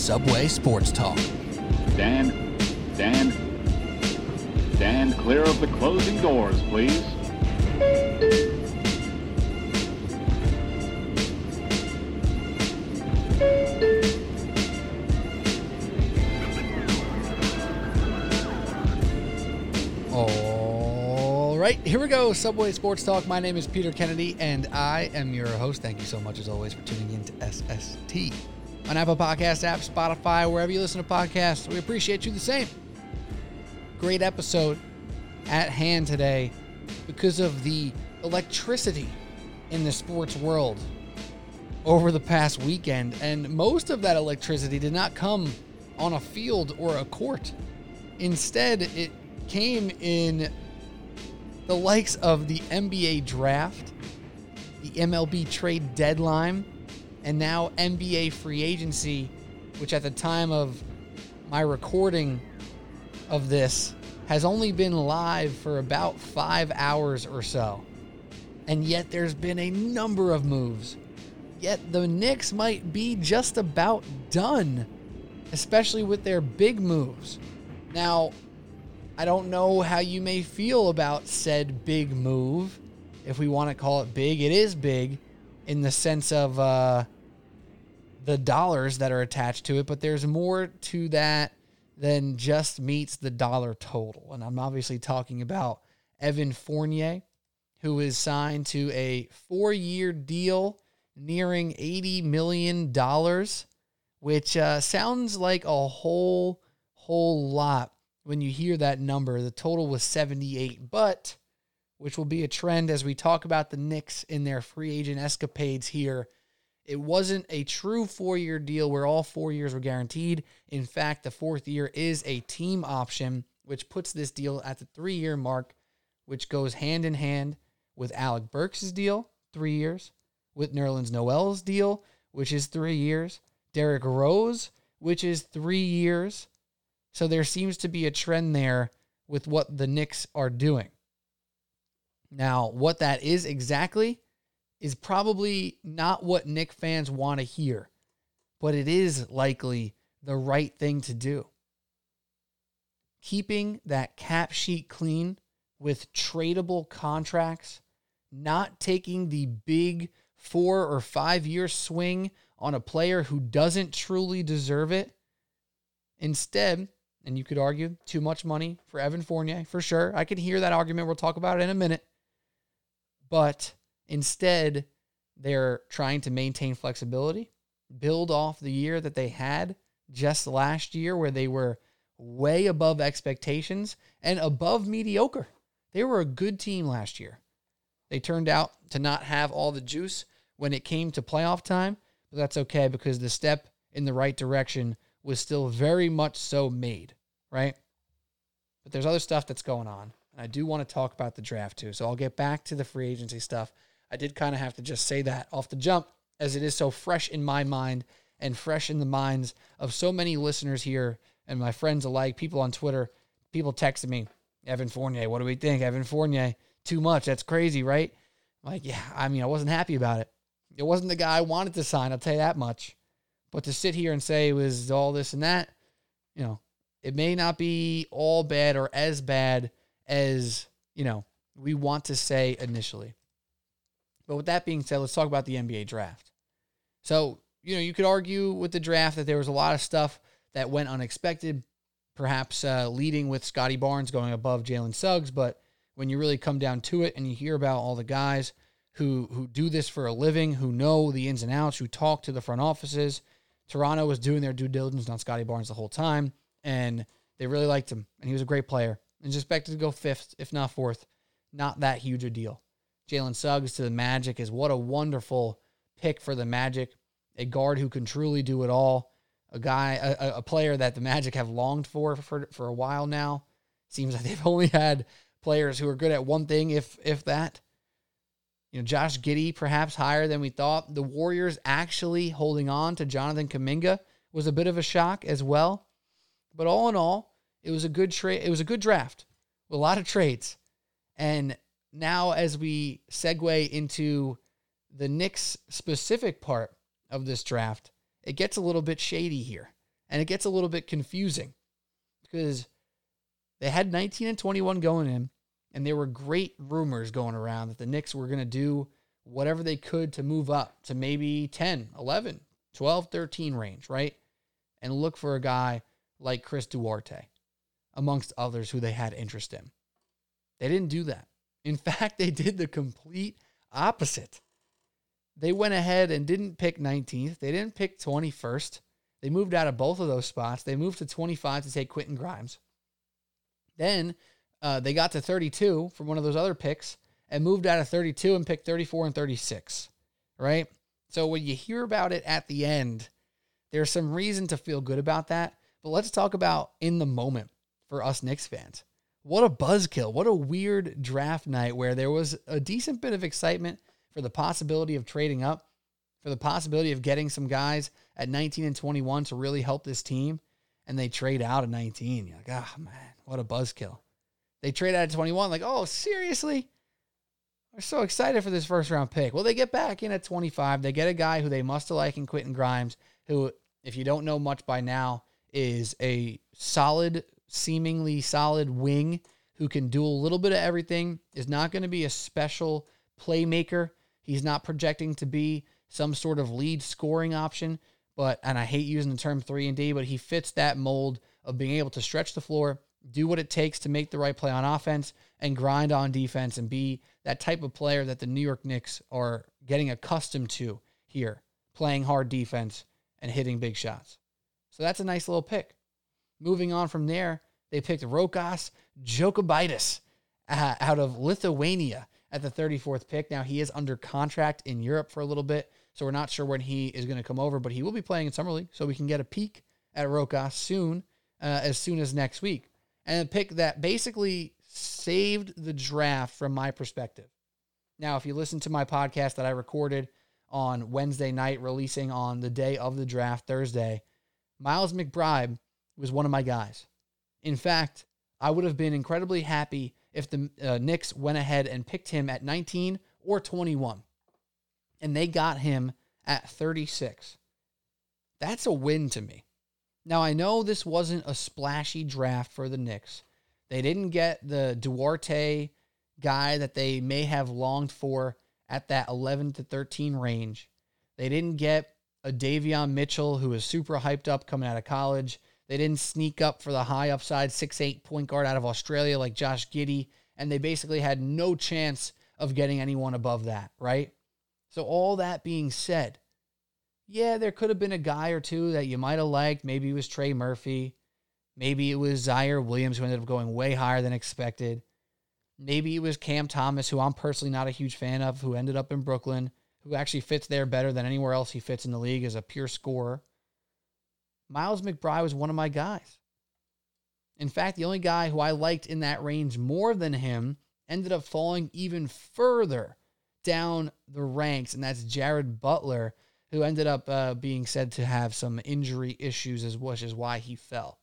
Subway Sports Talk. Dan, Dan, stand clear of the closing doors, please. All right, here we go. Subway Sports Talk. My name is Peter Kennedy, and I am your host. Thank you so much, as always, for tuning in to SST on Apple Podcast app, Spotify, wherever you listen to podcasts. We appreciate you the same. Great episode at hand today because of the electricity in the sports world over the past weekend. And most of that electricity did not come on a field or a court. Instead, it came in the likes of the NBA draft, the MLB trade deadline, and now NBA free agency, which at the time of my recording of this has only been live for about five hours or so. And yet there's been a number of moves. Yet the Knicks might be just about done, especially with their big moves. Now, I don't know how you may feel about said big move. If we want to call it big, it is big in the sense of uh, the dollars that are attached to it, but there's more to that than just meets the dollar total. And I'm obviously talking about Evan Fournier, who is signed to a four year deal nearing $80 million, which uh, sounds like a whole, whole lot when you hear that number. The total was 78, but which will be a trend as we talk about the Knicks in their free agent escapades here. It wasn't a true four year deal where all four years were guaranteed. In fact, the fourth year is a team option, which puts this deal at the three year mark, which goes hand in hand with Alec Burks' deal, three years, with Nerlens Noel's deal, which is three years, Derrick Rose, which is three years, so there seems to be a trend there with what the Knicks are doing. Now, what that is exactly is probably not what Knick fans want to hear, but it is likely the right thing to do. Keeping that cap sheet clean with tradable contracts, not taking the big four or five year swing on a player who doesn't truly deserve it. Instead, and you could argue too much money for Evan Fournier, for sure. I can hear that argument. We'll talk about it in a minute. But instead, they're trying to maintain flexibility, build off the year that they had just last year, where they were way above expectations and above mediocre. They were a good team last year. They turned out to not have all the juice when it came to playoff time, but that's okay because the step in the right direction was still very much so made, right? But there's other stuff that's going on. I do want to talk about the draft too. So I'll get back to the free agency stuff. I did kind of have to just say that off the jump as it is so fresh in my mind and fresh in the minds of so many listeners here and my friends alike, people on Twitter, people texting me, Evan Fournier, what do we think? Evan Fournier, too much. That's crazy, right? Like, yeah, I mean, I wasn't happy about it. It wasn't the guy I wanted to sign, I'll tell you that much. But to sit here and say it was all this and that, you know, it may not be all bad or as bad as, you know, we want to say initially. But with that being said, let's talk about the NBA draft. So, you know, you could argue with the draft that there was a lot of stuff that went unexpected, perhaps uh, leading with Scottie Barnes going above Jalen Suggs. But when you really come down to it and you hear about all the guys who who do this for a living, who know the ins and outs, who talk to the front offices, Toronto was doing their due diligence on Scottie Barnes the whole time, and they really liked him, and he was a great player. Just expected to go fifth, if not fourth. Not that huge a deal. Jalen Suggs to the Magic is what a wonderful pick for the Magic. A guard who can truly do it all. A guy, a, a player that the Magic have longed for, for for a while now. Seems like they've only had players who are good at one thing, if if that. You know, Josh Giddey perhaps higher than we thought. The Warriors actually holding on to Jonathan Kuminga was a bit of a shock as well. But all in all, it was a good trade. It was a good draft with a lot of trades. And now, as we segue into the Knicks specific part of this draft, it gets a little bit shady here and it gets a little bit confusing because they had 19 and 21 going in, and there were great rumors going around that the Knicks were going to do whatever they could to move up to maybe 10, 11, 12, 13 range, right? And look for a guy like Chris Duarte, amongst others who they had interest in. They didn't do that. In fact, they did the complete opposite. They went ahead and didn't pick 19th. They didn't pick 21st. They moved out of both of those spots. They moved to 25 to take Quentin Grimes. Then uh, they got to 32 from one of those other picks and moved out of 32 and picked 34 and 36, right? So when you hear about it at the end, there's some reason to feel good about that. But let's talk about in the moment for us Knicks fans. What a buzzkill. What a weird draft night where there was a decent bit of excitement for the possibility of trading up, for the possibility of getting some guys at 19 and 21 to really help this team. And they trade out at 19. You're like, oh man, what a buzzkill. They trade out at 21, like, oh, seriously? We're so excited for this first round pick. Well, they get back in at 25. They get a guy who they must have liked in Quentin Grimes, who, if you don't know much by now, is a solid, seemingly solid wing who can do a little bit of everything, is not going to be a special playmaker. He's not projecting to be some sort of lead scoring option, but, and I hate using the term 3 and D, but he fits that mold of being able to stretch the floor, do what it takes to make the right play on offense, and grind on defense and be that type of player that the New York Knicks are getting accustomed to here, playing hard defense and hitting big shots. So that's a nice little pick. Moving on from there, they picked Rokas Jokubaitis uh, out of Lithuania at the 34th pick. Now he is under contract in Europe for a little bit, so we're not sure when he is going to come over, but he will be playing in summer league, so we can get a peek at Rokas soon, uh, as soon as next week. And a pick that basically saved the draft from my perspective. Now, if you listen to my podcast that I recorded on Wednesday night, releasing on the day of the draft, Thursday, Miles McBride was one of my guys. In fact, I would have been incredibly happy if the uh, Knicks went ahead and picked him at 19 or 21. And they got him at 36. That's a win to me. Now, I know this wasn't a splashy draft for the Knicks. They didn't get the Duarte guy that they may have longed for at that 11 to 13 range. They didn't get a Davion Mitchell who was super hyped up coming out of college. They didn't sneak up for the high upside six-eight point guard out of Australia like Josh Giddey, and they basically had no chance of getting anyone above that, right? So, all that being said, yeah, there could have been a guy or two that you might have liked. Maybe it was Trey Murphy. Maybe it was Ziaire Williams, who ended up going way higher than expected. Maybe it was Cam Thomas, who I'm personally not a huge fan of, who ended up in Brooklyn, who actually fits there better than anywhere else he fits in the league as a pure scorer. Miles McBride was one of my guys. In fact, the only guy who I liked in that range more than him ended up falling even further down the ranks, and that's Jared Butler, who ended up uh, being said to have some injury issues, as which is why he fell.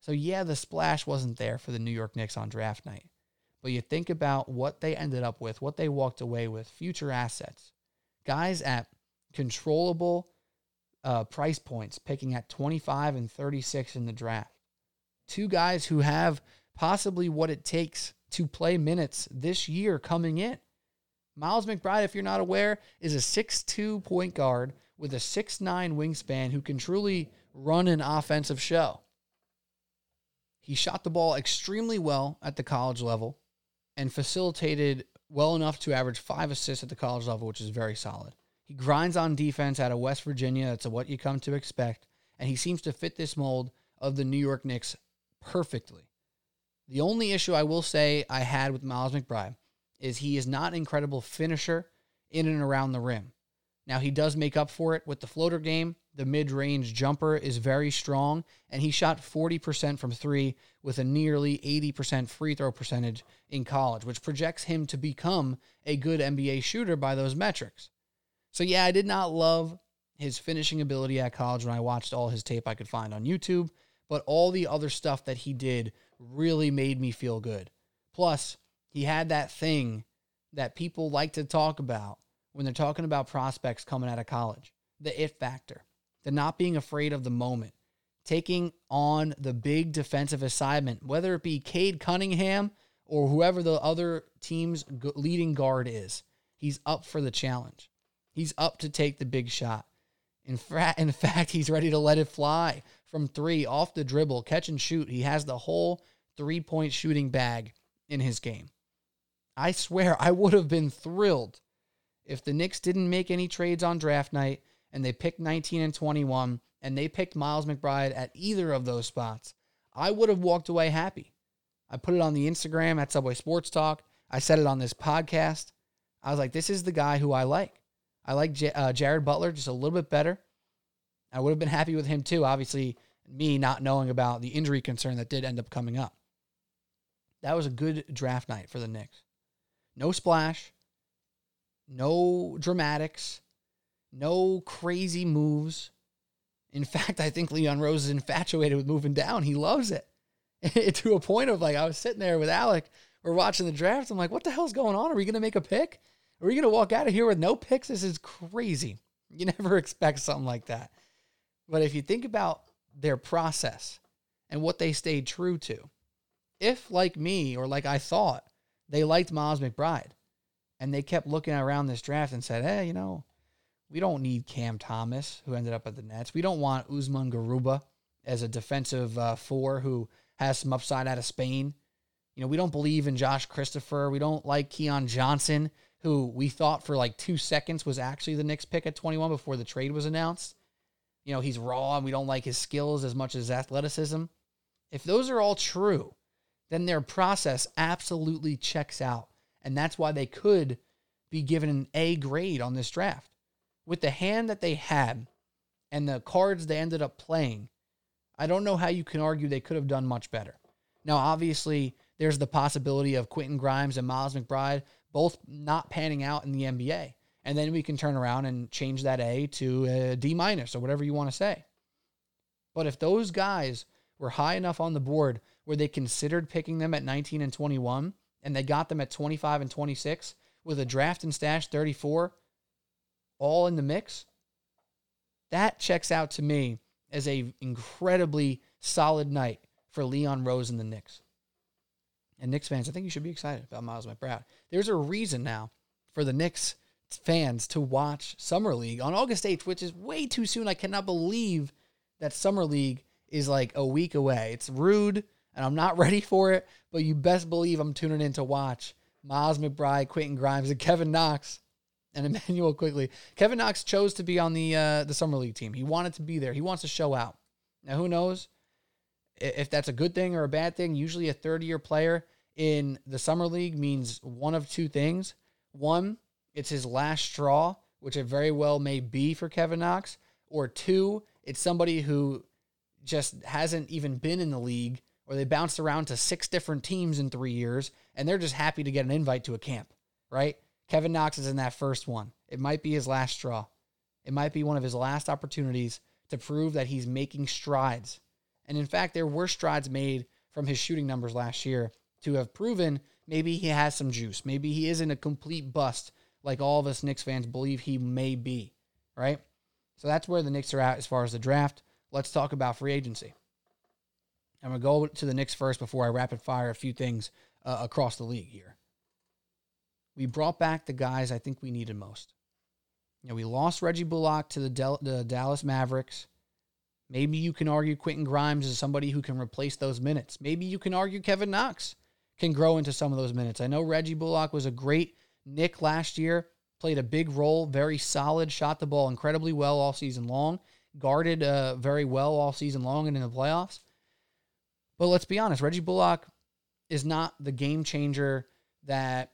So yeah, the splash wasn't there for the New York Knicks on draft night, but you think about what they ended up with, what they walked away with, future assets, guys at controllable uh, price points, picking at 25 and 36 in the draft. Two guys who have possibly what it takes to play minutes this year coming in. Miles McBride, if you're not aware, is a 6'2 point guard with a 6'9 wingspan who can truly run an offensive show. He shot the ball extremely well at the college level and facilitated well enough to average five assists at the college level, which is very solid. He grinds on defense out of West Virginia. That's what you come to expect. And he seems to fit this mold of the New York Knicks perfectly. The only issue I will say I had with Miles McBride is he is not an incredible finisher in and around the rim. Now, he does make up for it with the floater game. The mid range jumper is very strong, and he shot 40% from three with a nearly 80% free throw percentage in college, which projects him to become a good NBA shooter by those metrics. So yeah, I did not love his finishing ability at college when I watched all his tape I could find on YouTube, but all the other stuff that he did really made me feel good. Plus, he had that thing that people like to talk about when they're talking about prospects coming out of college the it factor. the not being afraid of the moment, taking on the big defensive assignment, whether it be Cade Cunningham or whoever the other team's leading guard is. He's up for the challenge. He's up to take the big shot. In, fra- in fact, he's ready to let it fly from three, off the dribble, catch and shoot. He has the whole three point shooting bag in his game. I swear I would have been thrilled if the Knicks didn't make any trades on draft night and they picked 19 and 21 and they picked Miles McBride at either of those spots. I would have walked away happy. I put it on the Instagram at Subway Sports Talk. I said it on this podcast. I was like, this is the guy who I like. I like J- uh, Jared Butler just a little bit better. I would have been happy with him too. Obviously, me not knowing about the injury concern that did end up coming up. That was a good draft night for the Knicks. No splash, no dramatics, no crazy moves. In fact, I think Leon Rose is infatuated with moving down. He loves it. to a point of like, I was sitting there with Alec, we're watching the draft. I'm like, what the hell's going on? Are we going to make a pick? Are we going to walk out of here with no picks? This is crazy. You never expect something like that. But if you think about their process and what they stayed true to, if like me or like I thought, they liked Miles McBride and they kept looking around this draft and said, hey, you know, we don't need Cam Thomas, who ended up at the Nets. We don't want Usman Garuba as a defensive uh, four who has some upside out of Spain. You know, we don't believe in Josh Christopher. We don't like Keon Johnson, who we thought for like two seconds was actually the Knicks pick at 21 before the trade was announced. You know, he's raw and we don't like his skills as much as athleticism. If those are all true, then their process absolutely checks out. And that's why they could be given an A grade on this draft. With the hand that they had and the cards they ended up playing, I don't know how you can argue they could have done much better. Now, obviously, there's the possibility of Quentin Grimes and Miles McBride both not panning out in the NBA. And then we can turn around and change that A to a D minus or whatever you want to say. But if those guys were high enough on the board where they considered picking them at 19 and 21 and they got them at 25 and 26 with a draft and stash 34 all in the mix, that checks out to me as a incredibly solid night for Leon Rose and the Knicks. And Knicks fans, I think you should be excited about Miles McBride. There's a reason now for the Knicks fans to watch Summer League on August 8th, which is way too soon. I cannot believe that Summer League is like a week away. It's rude and I'm not ready for it, but you best believe I'm tuning in to watch Miles McBride, Quentin Grimes, and Kevin Knox and Immanuel Quickley. Kevin Knox chose to be on the uh, the summer league team. He wanted to be there. He wants to show out. Now, who knows if that's a good thing or a bad thing? Usually, a third year player in the summer league means one of two things. One, it's his last straw, which it very well may be for Kevin Knox. Or two, it's somebody who just hasn't even been in the league or they bounced around to six different teams in three years and they're just happy to get an invite to a camp, right? Kevin Knox is in that first one. It might be his last straw. It might be one of his last opportunities to prove that he's making strides. And in fact, there were strides made from his shooting numbers last year to have proven maybe he has some juice. Maybe he isn't a complete bust like all of us Knicks fans believe he may be, right? So that's where the Knicks are at as far as the draft. Let's talk about free agency. I'm going to go to the Knicks first before I rapid fire a few things uh, across the league here we brought back the guys I think we needed most. You know, we lost Reggie Bullock to the, Del- the Dallas Mavericks. Maybe you can argue Quentin Grimes is somebody who can replace those minutes. Maybe you can argue Kevin Knox can grow into some of those minutes. I know Reggie Bullock was a great Knick last year, played a big role, very solid, shot the ball incredibly well all season long, guarded uh, very well all season long and in the playoffs. But let's be honest, Reggie Bullock is not the game changer that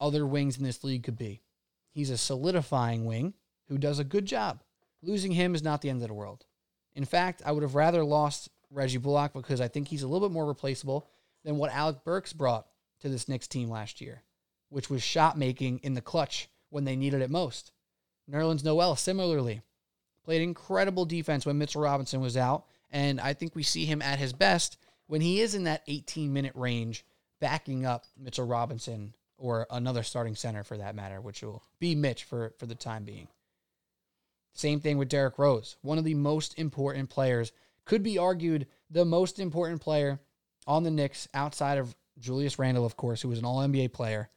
other wings in this league could be. He's a solidifying wing who does a good job. Losing him is not the end of the world. In fact, I would have rather lost Reggie Bullock because I think he's a little bit more replaceable than what Alec Burks brought to this Knicks team last year, which was shot making in the clutch when they needed it most. Nerlens Noel, similarly, played incredible defense when Mitchell Robinson was out, and I think we see him at his best when he is in that 18 minute range, backing up Mitchell Robinson or another starting center for that matter, which will be Mitch for, for the time being. Same thing with Derrick Rose, one of the most important players, could be argued the most important player on the Knicks outside of Julius Randle, of course, who was an All NBA player,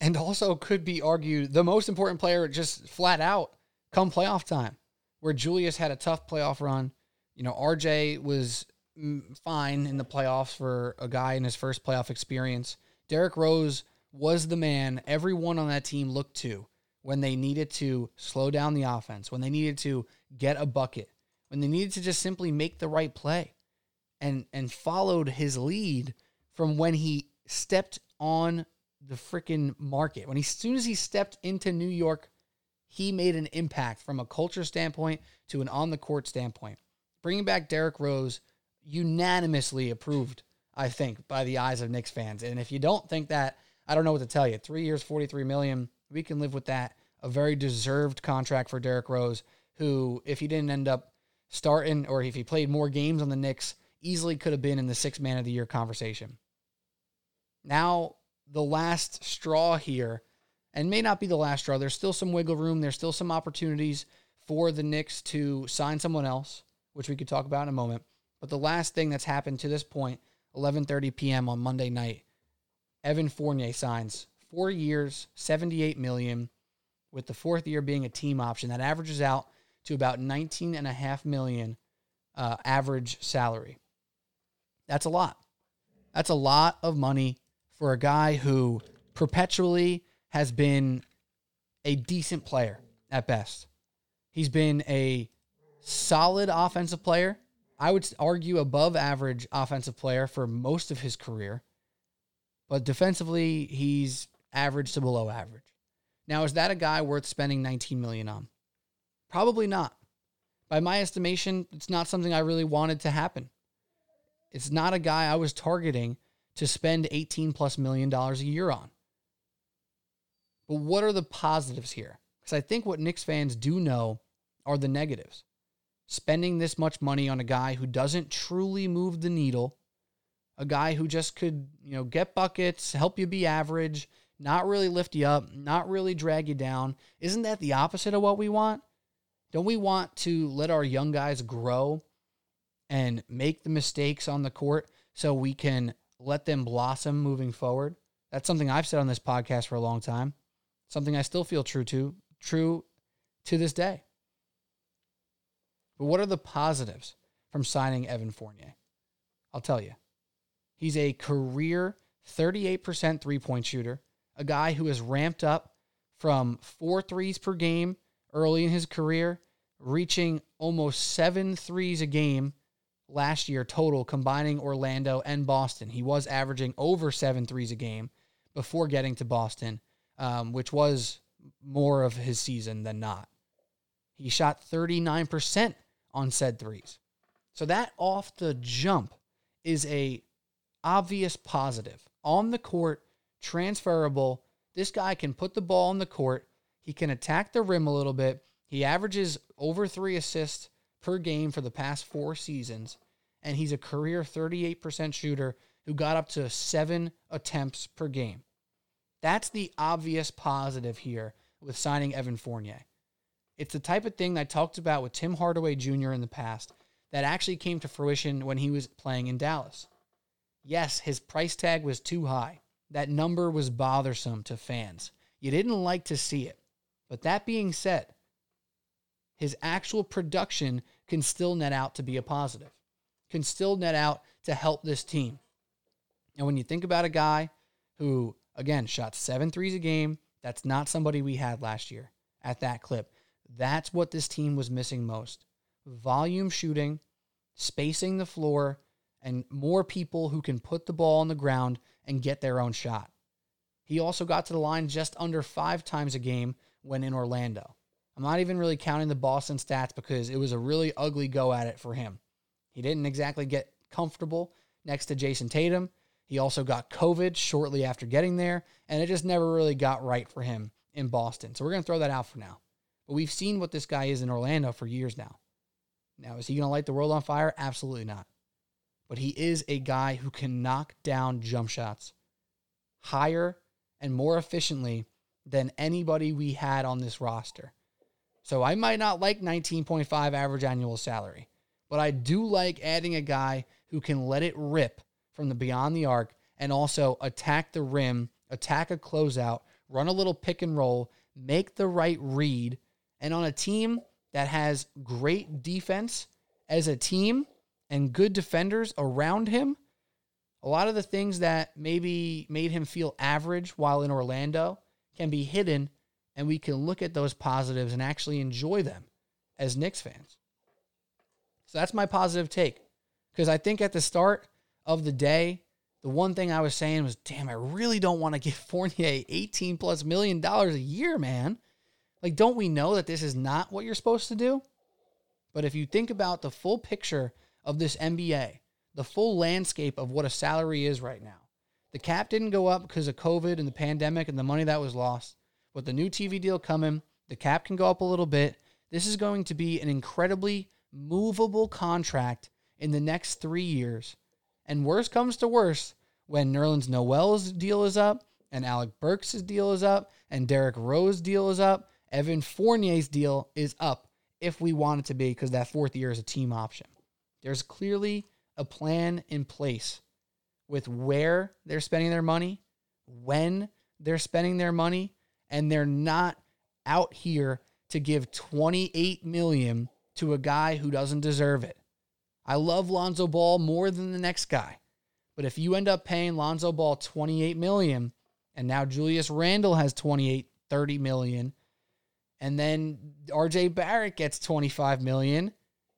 and also could be argued the most important player just flat out come playoff time, where Julius had a tough playoff run. You know, RJ was mm, fine in the playoffs for a guy in his first playoff experience. Derrick Rose was the man everyone on that team looked to when they needed to slow down the offense, when they needed to get a bucket, when they needed to just simply make the right play and and followed his lead from when he stepped on the freaking market. When he as soon as he stepped into New York, he made an impact from a culture standpoint to an on the court standpoint. Bringing back Derrick Rose unanimously approved, I think, by the eyes of Knicks fans. And if you don't think that, I don't know what to tell you. 3 years, 43 million, we can live with that. A very deserved contract for Derrick Rose, who if he didn't end up starting or if he played more games on the Knicks, easily could have been in the six man of the year conversation. Now, the last straw here, and may not be the last straw, there's still some wiggle room. There's still some opportunities for the Knicks to sign someone else, which we could talk about in a moment. But the last thing that's happened to this point, 11:30 p.m. on Monday night, Evan Fournier signs four years, 78 million, with the fourth year being a team option that averages out to about 19 and a half million uh, average salary. That's a lot. That's a lot of money for a guy who perpetually has been a decent player at best. He's been a solid offensive player. I would argue above average offensive player for most of his career. But defensively, he's average to below average. Now, is that a guy worth spending 19 million on? Probably not. By my estimation, it's not something I really wanted to happen. It's not a guy I was targeting to spend 18 plus million dollars a year on. But what are the positives here? Because I think what Knicks fans do know are the negatives. Spending this much money on a guy who doesn't truly move the needle, a guy who just could, you know, get buckets, help you be average, not really lift you up, not really drag you down. Isn't that the opposite of what we want? Don't we want to let our young guys grow and make the mistakes on the court so we can let them blossom moving forward? That's something I've said on this podcast for a long time. Something I still feel true to, true to this day. But what are the positives from signing Evan Fournier? I'll tell you. He's a career 38% three point shooter, a guy who has ramped up from four threes per game early in his career, reaching almost seven threes a game last year total, combining Orlando and Boston. He was averaging over seven threes a game before getting to Boston, um, which was more of his season than not. He shot 39% on said threes. So that off the jump is a obvious positive. On the court, transferable. This guy can put the ball on the court. He can attack the rim a little bit. He averages over three assists per game for the past four seasons. And he's a career 38% shooter who got up to seven attempts per game. That's the obvious positive here with signing Evan Fournier. It's the type of thing I talked about with Tim Hardaway Jr. in the past that actually came to fruition when he was playing in Dallas. Yes, his price tag was too high. That number was bothersome to fans. You didn't like to see it. But that being said, his actual production can still net out to be a positive, can still net out to help this team. And when you think about a guy who, again, shot seven threes a game, that's not somebody we had last year at that clip. That's what this team was missing most volume shooting, spacing the floor, and more people who can put the ball on the ground and get their own shot. He also got to the line just under five times a game when in Orlando. I'm not even really counting the Boston stats because it was a really ugly go at it for him. He didn't exactly get comfortable next to Jayson Tatum. He also got COVID shortly after getting there, and it just never really got right for him in Boston. So we're going to throw that out for now. But we've seen what this guy is in Orlando for years now. Now, is he going to light the world on fire? Absolutely not. But he is a guy who can knock down jump shots higher and more efficiently than anybody we had on this roster. So I might not like 19.5 average annual salary, but I do like adding a guy who can let it rip from the beyond the arc and also attack the rim, attack a closeout, run a little pick and roll, make the right read. And on a team that has great defense as a team and good defenders around him, a lot of the things that maybe made him feel average while in Orlando can be hidden, and we can look at those positives and actually enjoy them as Knicks fans. So that's my positive take. Because I think at the start of the day, the one thing I was saying was, damn, I really don't want to give Fournier 18 plus million dollars a year, man. Like, don't we know that this is not what you're supposed to do? But if you think about the full picture of this NBA, the full landscape of what a salary is right now, the cap didn't go up because of COVID and the pandemic and the money that was lost. With the new TV deal coming, the cap can go up a little bit. This is going to be an incredibly movable contract in the next three years. And worst comes to worst, when Nerlens Noel's deal is up, and Alec Burks' deal is up, and Derrick Rose' deal is up, Evan Fournier's deal is up if we want it to be, because that fourth year is a team option. There's clearly a plan in place with where they're spending their money, when they're spending their money, and they're not out here to give 28 million to a guy who doesn't deserve it. I love Lonzo Ball more than the next guy. But if you end up paying Lonzo Ball 28 million and now Julius Randle has 28 30 million and then RJ Barrett gets 25 million,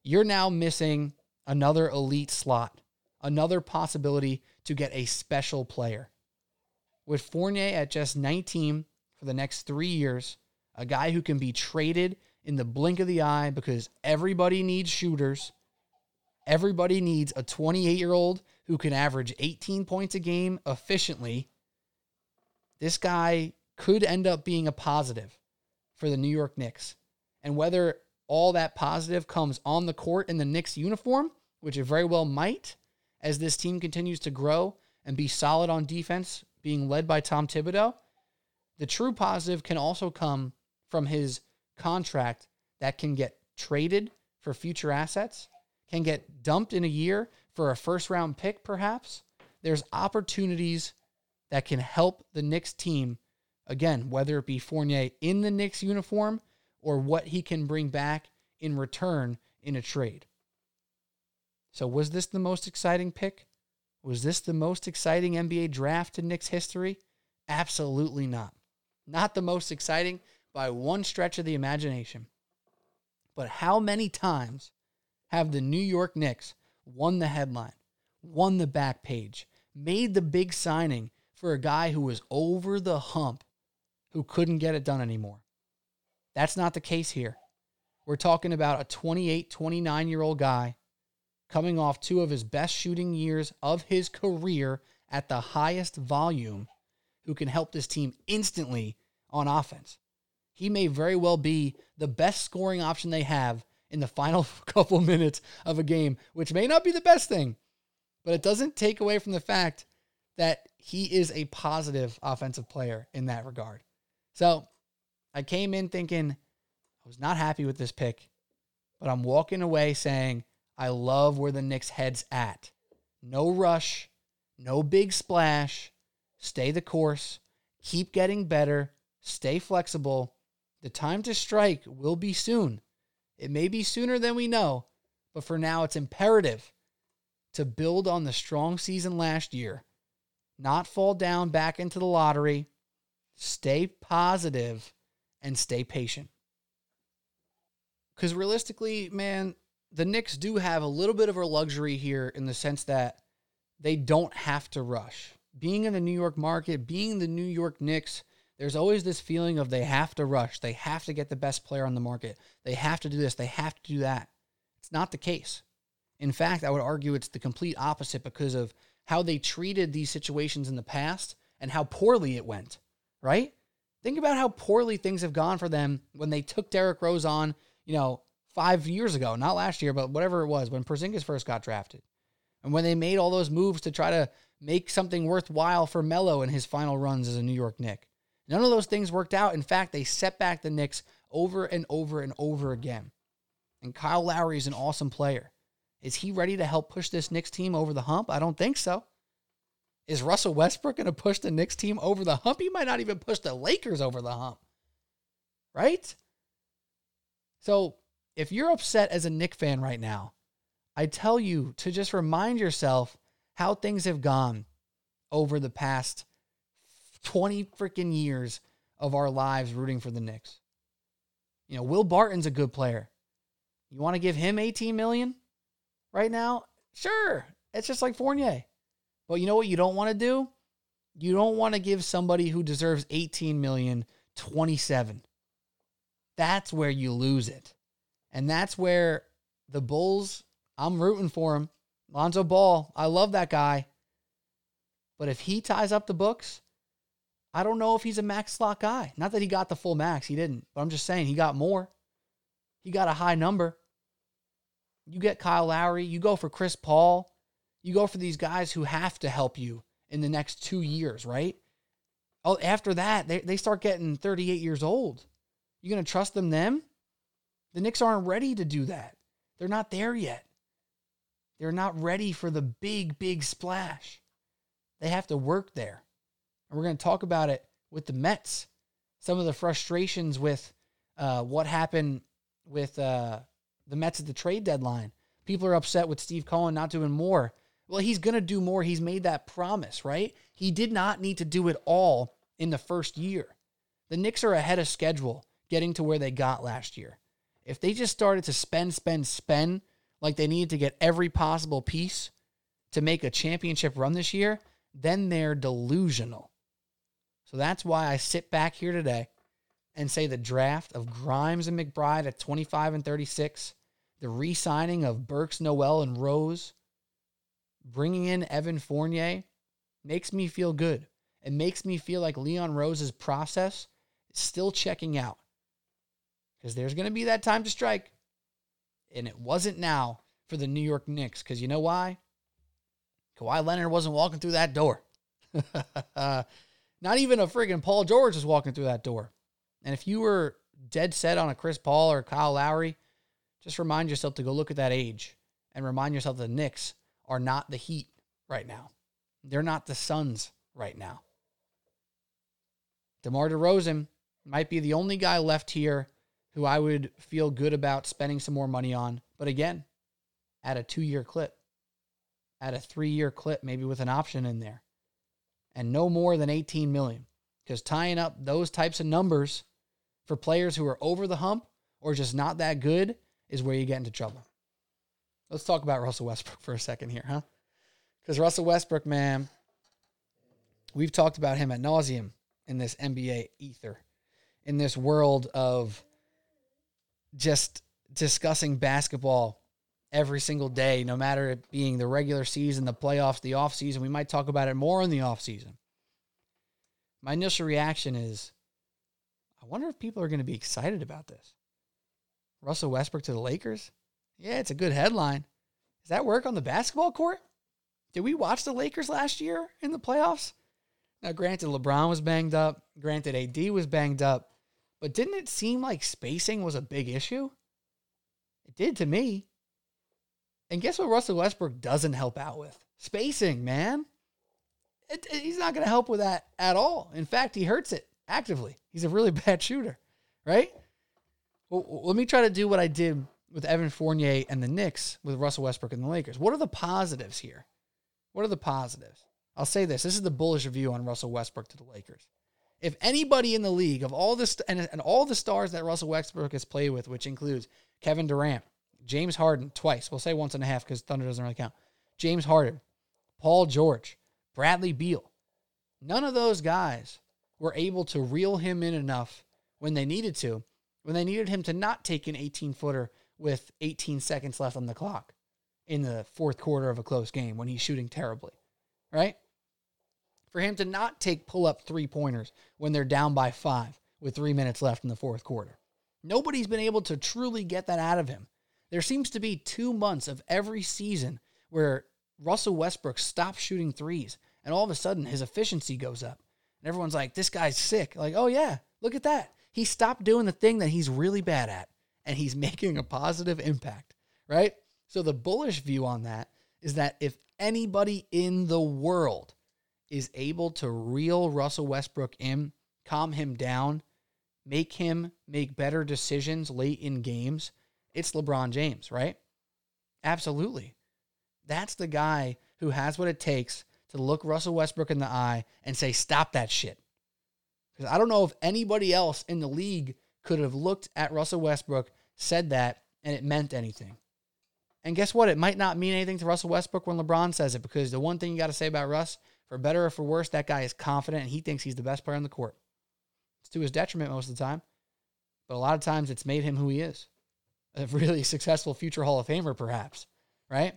you're now missing another elite slot, another possibility to get a special player. With Fournier at just 19 for the next 3 years, a guy who can be traded in the blink of the eye because everybody needs shooters. Everybody needs a 28 year old who can average 18 points a game efficiently. This guy could end up being a positive for the New York Knicks. And whether all that positive comes on the court in the Knicks uniform, which it very well might, as this team continues to grow and be solid on defense, being led by Tom Thibodeau, the true positive can also come from his contract that can get traded for future assets, can get dumped in a year for a first round pick, perhaps. There's opportunities that can help the Knicks team, again, whether it be Fournier in the Knicks uniform or what he can bring back in return in a trade. So, was this the most exciting pick? Was this the most exciting NBA draft in Knicks history? Absolutely not. Not the most exciting by one stretch of the imagination. But how many times have the New York Knicks won the headline, won the back page, made the big signing for a guy who was over the hump, who couldn't get it done anymore? That's not the case here. We're talking about a 28, 29 year old guy coming off two of his best shooting years of his career at the highest volume who can help this team instantly on offense he may very well be the best scoring option they have in the final couple minutes of a game, which may not be the best thing, but it doesn't take away from the fact that he is a positive offensive player in that regard. So I came in thinking I was not happy with this pick, but I'm walking away saying I love where the Knicks head's at. No rush, no big splash. Stay the course, keep getting better, stay flexible, the time to strike will be soon. It may be sooner than we know, but for now, it's imperative to build on the strong season last year, not fall down back into the lottery, stay positive, and stay patient. Because realistically, man, the Knicks do have a little bit of a luxury here in the sense that they don't have to rush. Being in the New York market, being the New York Knicks, there's always this feeling of they have to rush. They have to get the best player on the market. They have to do this. They have to do that. It's not the case. In fact, I would argue it's the complete opposite because of how they treated these situations in the past and how poorly it went, right? Think about how poorly things have gone for them when they took Derrick Rose on, you know, five years ago, not last year, but whatever it was, when Porzingis first got drafted. And when they made all those moves to try to make something worthwhile for Melo in his final runs as a New York Knick. None of those things worked out. In fact, they set back the Knicks over and over and over again. And Kyle Lowry is an awesome player. Is he ready to help push this Knicks team over the hump? I don't think so. Is Russell Westbrook going to push the Knicks team over the hump? He might not even push the Lakers over the hump. Right? So, if you're upset as a Knick fan right now, I tell you to just remind yourself how things have gone over the past 20 freaking years of our lives rooting for the Knicks. You know, Will Barton's a good player. You want to give him 18 million right now? Sure. It's just like Fournier. But you know what you don't want to do? You don't want to give somebody who deserves 18 million 27. That's where you lose it. And that's where the Bulls, I'm rooting for him. Lonzo Ball, I love that guy. But if he ties up the books, I don't know if he's a max slot guy. Not that he got the full max, he didn't. But I'm just saying he got more. He got a high number. You get Kyle Lowry, you go for Chris Paul, you go for these guys who have to help you in the next two years, right? Oh, after that, they, they start getting 38 years old. You gonna trust them then? The Knicks aren't ready to do that. They're not there yet. They're not ready for the big, big splash. They have to work there. And we're going to talk about it with the Mets. Some of the frustrations with uh, what happened with uh, the Mets at the trade deadline. People are upset with Steve Cohen not doing more. Well, he's going to do more. He's made that promise, right? He did not need to do it all in the first year. The Knicks are ahead of schedule getting to where they got last year. If they just started to spend, spend, spend like they needed to get every possible piece to make a championship run this year, then they're delusional. So that's why I sit back here today and say the draft of Grimes and McBride at 25 and 36, the re signing of Burks, Noel, and Rose, bringing in Evan Fournier makes me feel good. It makes me feel like Leon Rose's process is still checking out. Because there's going to be that time to strike. And it wasn't now for the New York Knicks. Because you know why? Kawhi Leonard wasn't walking through that door. Not even a friggin' Paul George was walking through that door. And if you were dead set on a Chris Paul or Kyle Lowry, just remind yourself to go look at that age and remind yourself the Knicks are not the Heat right now. They're not the Suns right now. DeMar DeRozan might be the only guy left here who I would feel good about spending some more money on. But again, at a two year clip, at a three year clip, maybe with an option in there, and no more than 18 million. Because tying up those types of numbers for players who are over the hump or just not that good is where you get into trouble. Let's talk about Russell Westbrook for a second here, huh? Because Russell Westbrook, man, we've talked about him at nauseum in this NBA ether, in this world of just discussing basketball every single day, no matter it being the regular season, the playoffs, the off season. We might talk about it more in the off season. My initial reaction is, I wonder if people are going to be excited about this. Russell Westbrook to the Lakers? Yeah, it's a good headline. Does that work on the basketball court? Did we watch the Lakers last year in the playoffs? Now, granted, LeBron was banged up. Granted, AD was banged up. But didn't it seem like spacing was a big issue? It did to me. And guess what Russell Westbrook doesn't help out with? Spacing, man. It, it, he's not going to help with that at all. In fact, he hurts it actively. He's a really bad shooter, right? Well, let me try to do what I did with Evan Fournier and the Knicks with Russell Westbrook and the Lakers. What are the positives here? What are the positives? I'll say this. This is the bullish review on Russell Westbrook to the Lakers. If anybody in the league of all this and, and all the stars that Russell Westbrook has played with, which includes Kevin Durant, James Harden twice. We'll say once and a half because Thunder doesn't really count. James Harden, Paul George, Bradley Beal. None of those guys were able to reel him in enough when they needed to, when they needed him to not take an 18 footer with 18 seconds left on the clock in the fourth quarter of a close game when he's shooting terribly, right? For him to not take pull up three pointers when they're down by five with three minutes left in the fourth quarter. Nobody's been able to truly get that out of him. There seems to be two months of every season where Russell Westbrook stops shooting threes and all of a sudden his efficiency goes up. And everyone's like, this guy's sick. Like, oh, yeah, look at that. He stopped doing the thing that he's really bad at, and he's making a positive impact, right? So the bullish view on that is that if anybody in the world is able to reel Russell Westbrook in, calm him down, make him make better decisions late in games, it's LeBron James, right? Absolutely. That's the guy who has what it takes to look Russell Westbrook in the eye and say, stop that shit. Because I don't know if anybody else in the league could have looked at Russell Westbrook, said that, and it meant anything. And guess what? It might not mean anything to Russell Westbrook when LeBron says it because the one thing you got to say about Russ, for better or for worse, that guy is confident and he thinks he's the best player on the court. It's to his detriment most of the time, but a lot of times it's made him who he is a really successful future Hall of Famer, perhaps, right?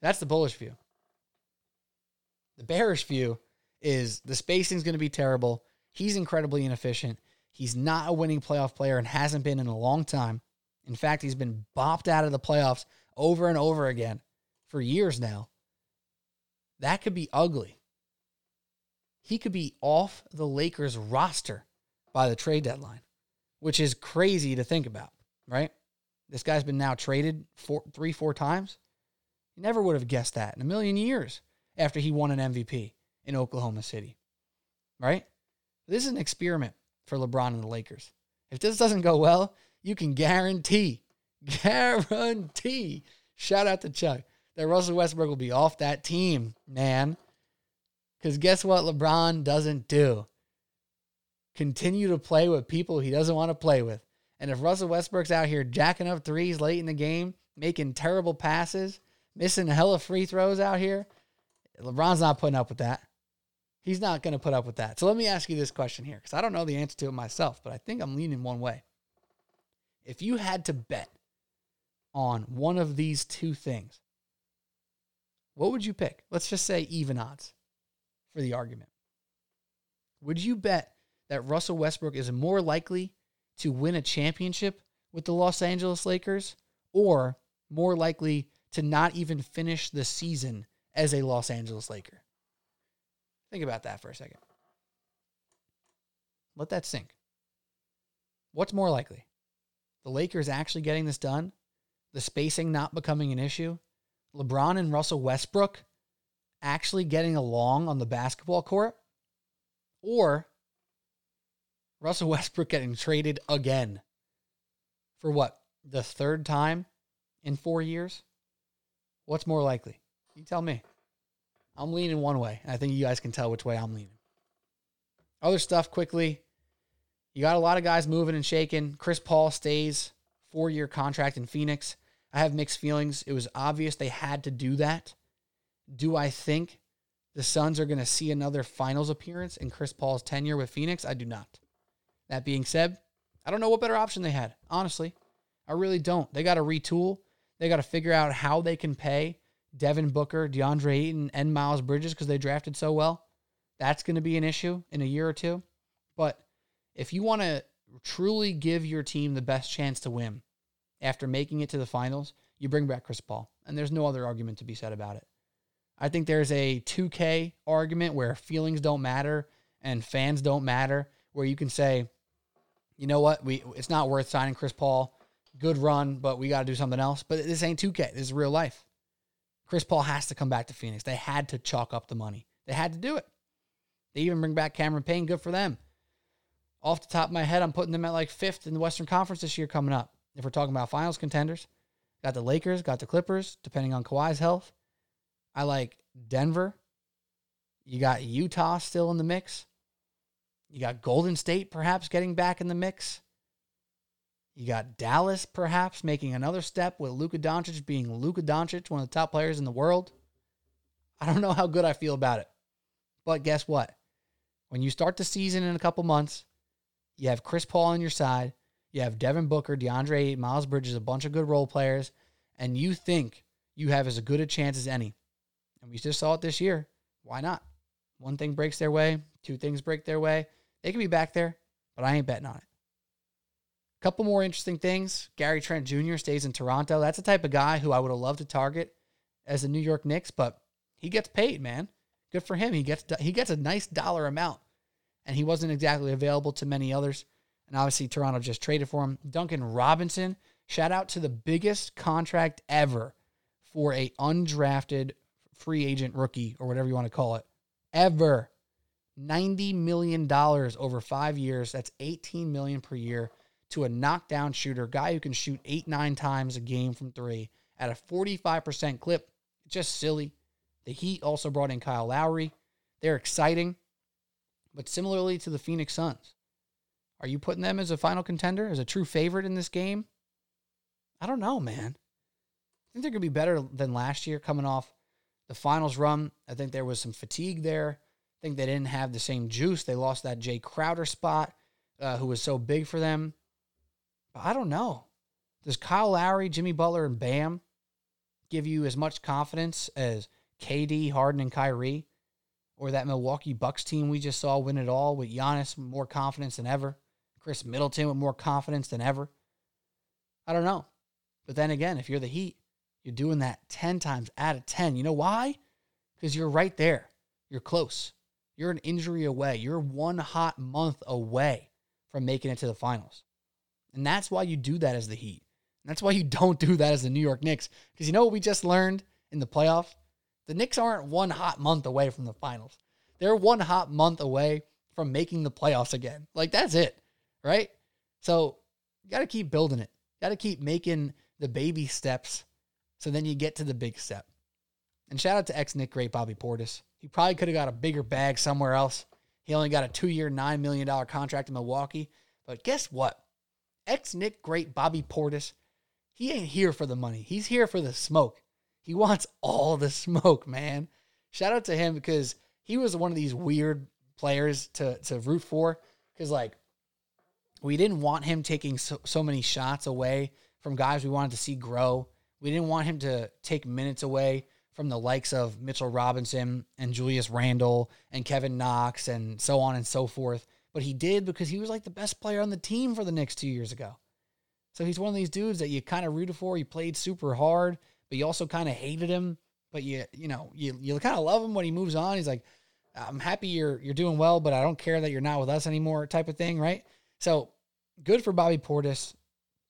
That's the bullish view. The bearish view is the spacing is going to be terrible. He's incredibly inefficient. He's not a winning playoff player and hasn't been in a long time. In fact, he's been bopped out of the playoffs over and over again for years now. That could be ugly. He could be off the Lakers roster by the trade deadline, which is crazy to think about, right? This guy's been now traded four, three, four times. You never would have guessed that in a million years after he won an MVP in Oklahoma City, right? This is an experiment for LeBron and the Lakers. If this doesn't go well, you can guarantee, guarantee, shout out to Chuck, that Russell Westbrook will be off that team, man. Because guess what LeBron doesn't do? Continue to play with people he doesn't want to play with. And if Russell Westbrook's out here jacking up threes late in the game, making terrible passes, missing hella free throws out here, LeBron's not putting up with that. He's not going to put up with that. So let me ask you this question here because I don't know the answer to it myself, but I think I'm leaning one way. If you had to bet on one of these two things, what would you pick? Let's just say even odds for the argument. Would you bet that Russell Westbrook is more likely to win a championship with the Los Angeles Lakers or more likely to not even finish the season as a Los Angeles Laker? Think about that for a second. Let that sink. What's more likely? The Lakers actually getting this done? The spacing not becoming an issue? LeBron and Russell Westbrook actually getting along on the basketball court? Or Russell Westbrook getting traded again for what? The third time in four years? What's more likely? You tell me. I'm leaning one way. I think you guys can tell which way I'm leaning. Other stuff quickly. You got a lot of guys moving and shaking. Chris Paul stays four year contract in Phoenix. I have mixed feelings. It was obvious they had to do that. Do I think the Suns are going to see another finals appearance in Chris Paul's tenure with Phoenix? I do not. That being said, I don't know what better option they had, honestly. I really don't. They got to retool. They got to figure out how they can pay Devin Booker, DeAndre Ayton, and Miles Bridges because they drafted so well. That's going to be an issue in a year or two. But if you want to truly give your team the best chance to win after making it to the finals, you bring back Chris Paul. And there's no other argument to be said about it. I think there's a 2K argument where feelings don't matter and fans don't matter, where you can say, you know what? We it's not worth signing Chris Paul. Good run, but we got to do something else. But this ain't 2K. This is real life. Chris Paul has to come back to Phoenix. They had to chalk up the money. They had to do it. They even bring back Cameron Payne. Good for them. Off the top of my head, I'm putting them at like fifth in the Western Conference this year coming up. If we're talking about finals contenders, got the Lakers, got the Clippers, depending on Kawhi's health. I like Denver. You got Utah still in the mix. You got Golden State perhaps getting back in the mix. You got Dallas perhaps making another step with Luka Doncic being Luka Doncic, one of the top players in the world. I don't know how good I feel about it. But guess what? When you start the season in a couple months, you have Chris Paul on your side, you have Devin Booker, DeAndre, Miles Bridges, a bunch of good role players, and you think you have as good a chance as any. And we just saw it this year. Why not? One thing breaks their way, two things break their way. They could be back there, but I ain't betting on it. A couple more interesting things. Gary Trent Jr. stays in Toronto. That's the type of guy who I would have loved to target as the New York Knicks, but he gets paid, man. Good for him. He gets he gets a nice dollar amount, and he wasn't exactly available to many others. And obviously, Toronto just traded for him. Duncan Robinson, shout out to the biggest contract ever for a undrafted free agent rookie or whatever you want to call it. Ever. $90 million over five years. That's 18 million per year to a knockdown shooter, guy who can shoot eight, nine times a game from three at a 45% clip. Just silly. The Heat also brought in Kyle Lowry. They're exciting, but similarly to the Phoenix Suns. Are you putting them as a final contender, as a true favorite in this game? I don't know, man. I think they're going to be better than last year coming off the finals run. I think there was some fatigue there. I think they didn't have the same juice. They lost that Jae Crowder spot, uh, who was so big for them. But I don't know. Does Kyle Lowry, Jimmy Butler, and Bam give you as much confidence as KD, Harden, and Kyrie? Or that Milwaukee Bucks team we just saw win it all with Giannis more confidence than ever? Khris Middleton with more confidence than ever? I don't know. But then again, if you're the Heat, you're doing that 10 times out of 10. You know why? Because you're right there. You're close. You're an injury away. You're one hot month away from making it to the finals. And that's why you do that as the Heat. And that's why you don't do that as the New York Knicks. Because you know what we just learned in the playoffs? The Knicks aren't one hot month away from the finals. They're one hot month away from making the playoffs again. Like that's it, right? So you got to keep building it. Got to keep making the baby steps so then you get to the big step. And shout out to ex Knick great Bobby Portis. He probably could have got a bigger bag somewhere else. He only got a two year, $9 million contract in Milwaukee. But guess what? Ex Knick great Bobby Portis, he ain't here for the money. He's here for the smoke. He wants all the smoke, man. Shout out to him because he was one of these weird players to, to root for. Because, like, we didn't want him taking so, so many shots away from guys we wanted to see grow. We didn't want him to take minutes away from the likes of Mitchell Robinson and Julius Randle and Kevin Knox and so on and so forth. But he did because he was like the best player on the team for the Knicks two years ago. So he's one of these dudes that you kind of rooted for. He played super hard, but you also kind of hated him. But you, you know, you you kind of love him when he moves on. He's like, I'm happy you're you're doing well, but I don't care that you're not with us anymore, type of thing, right? So good for Bobby Portis.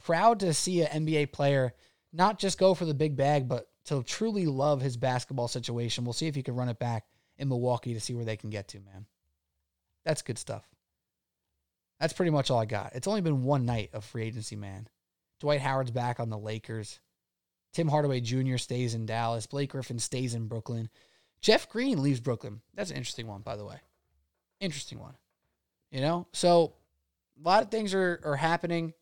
Proud to see an NBA player not just go for the big bag, but to truly love his basketball situation. We'll see if he can run it back in Milwaukee to see where they can get to, man. That's good stuff. That's pretty much all I got. It's only been one night of free agency, man. Dwight Howard's back on the Lakers. Tim Hardaway Jr. stays in Dallas. Blake Griffin stays in Brooklyn. Jeff Green leaves Brooklyn. That's an interesting one, by the way. Interesting one. You know? So a lot of things are, are happening.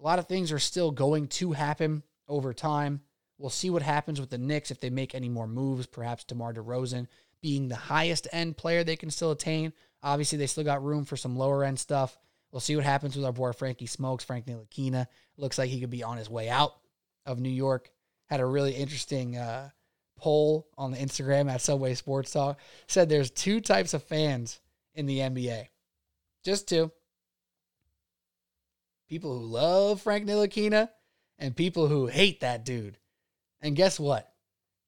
A lot of things are still going to happen over time. We'll see what happens with the Knicks if they make any more moves. Perhaps DeMar DeRozan being the highest end player they can still attain. Obviously, they still got room for some lower end stuff. We'll see what happens with our boy Frankie Smokes, Frank Ntilikina. Looks like he could be on his way out of New York. Had a really interesting uh, poll on the Instagram at Subway Sports Talk. Said there's two types of fans in the NBA. Just two. People who love Frank Ntilikina and people who hate that dude. And guess what?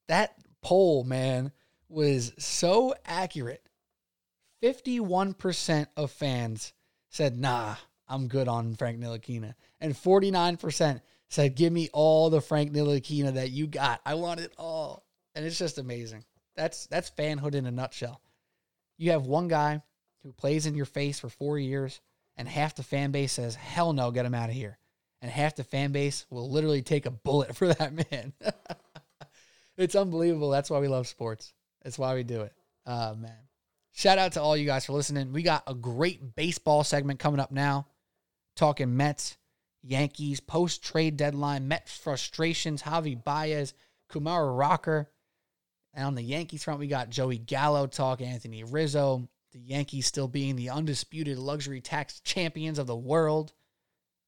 That poll, man, was so accurate. 51% of fans said, nah, I'm good on Frank Ntilikina. And 49% said, give me all the Frank Ntilikina that you got. I want it all. And it's just amazing. That's that's fanhood in a nutshell. You have one guy who plays in your face for four years, and half the fan base says, hell no, get him out of here. And half the fan base will literally take a bullet for that man. it's unbelievable. That's why we love sports. That's why we do it. Oh, man. Shout out to all you guys for listening. We got a great baseball segment coming up now, talking Mets, Yankees, post trade deadline, Mets frustrations, Javi Baez, Kumar Rocker. And on the Yankees front, we got Joey Gallo talk, Anthony Rizzo, the Yankees still being the undisputed luxury tax champions of the world.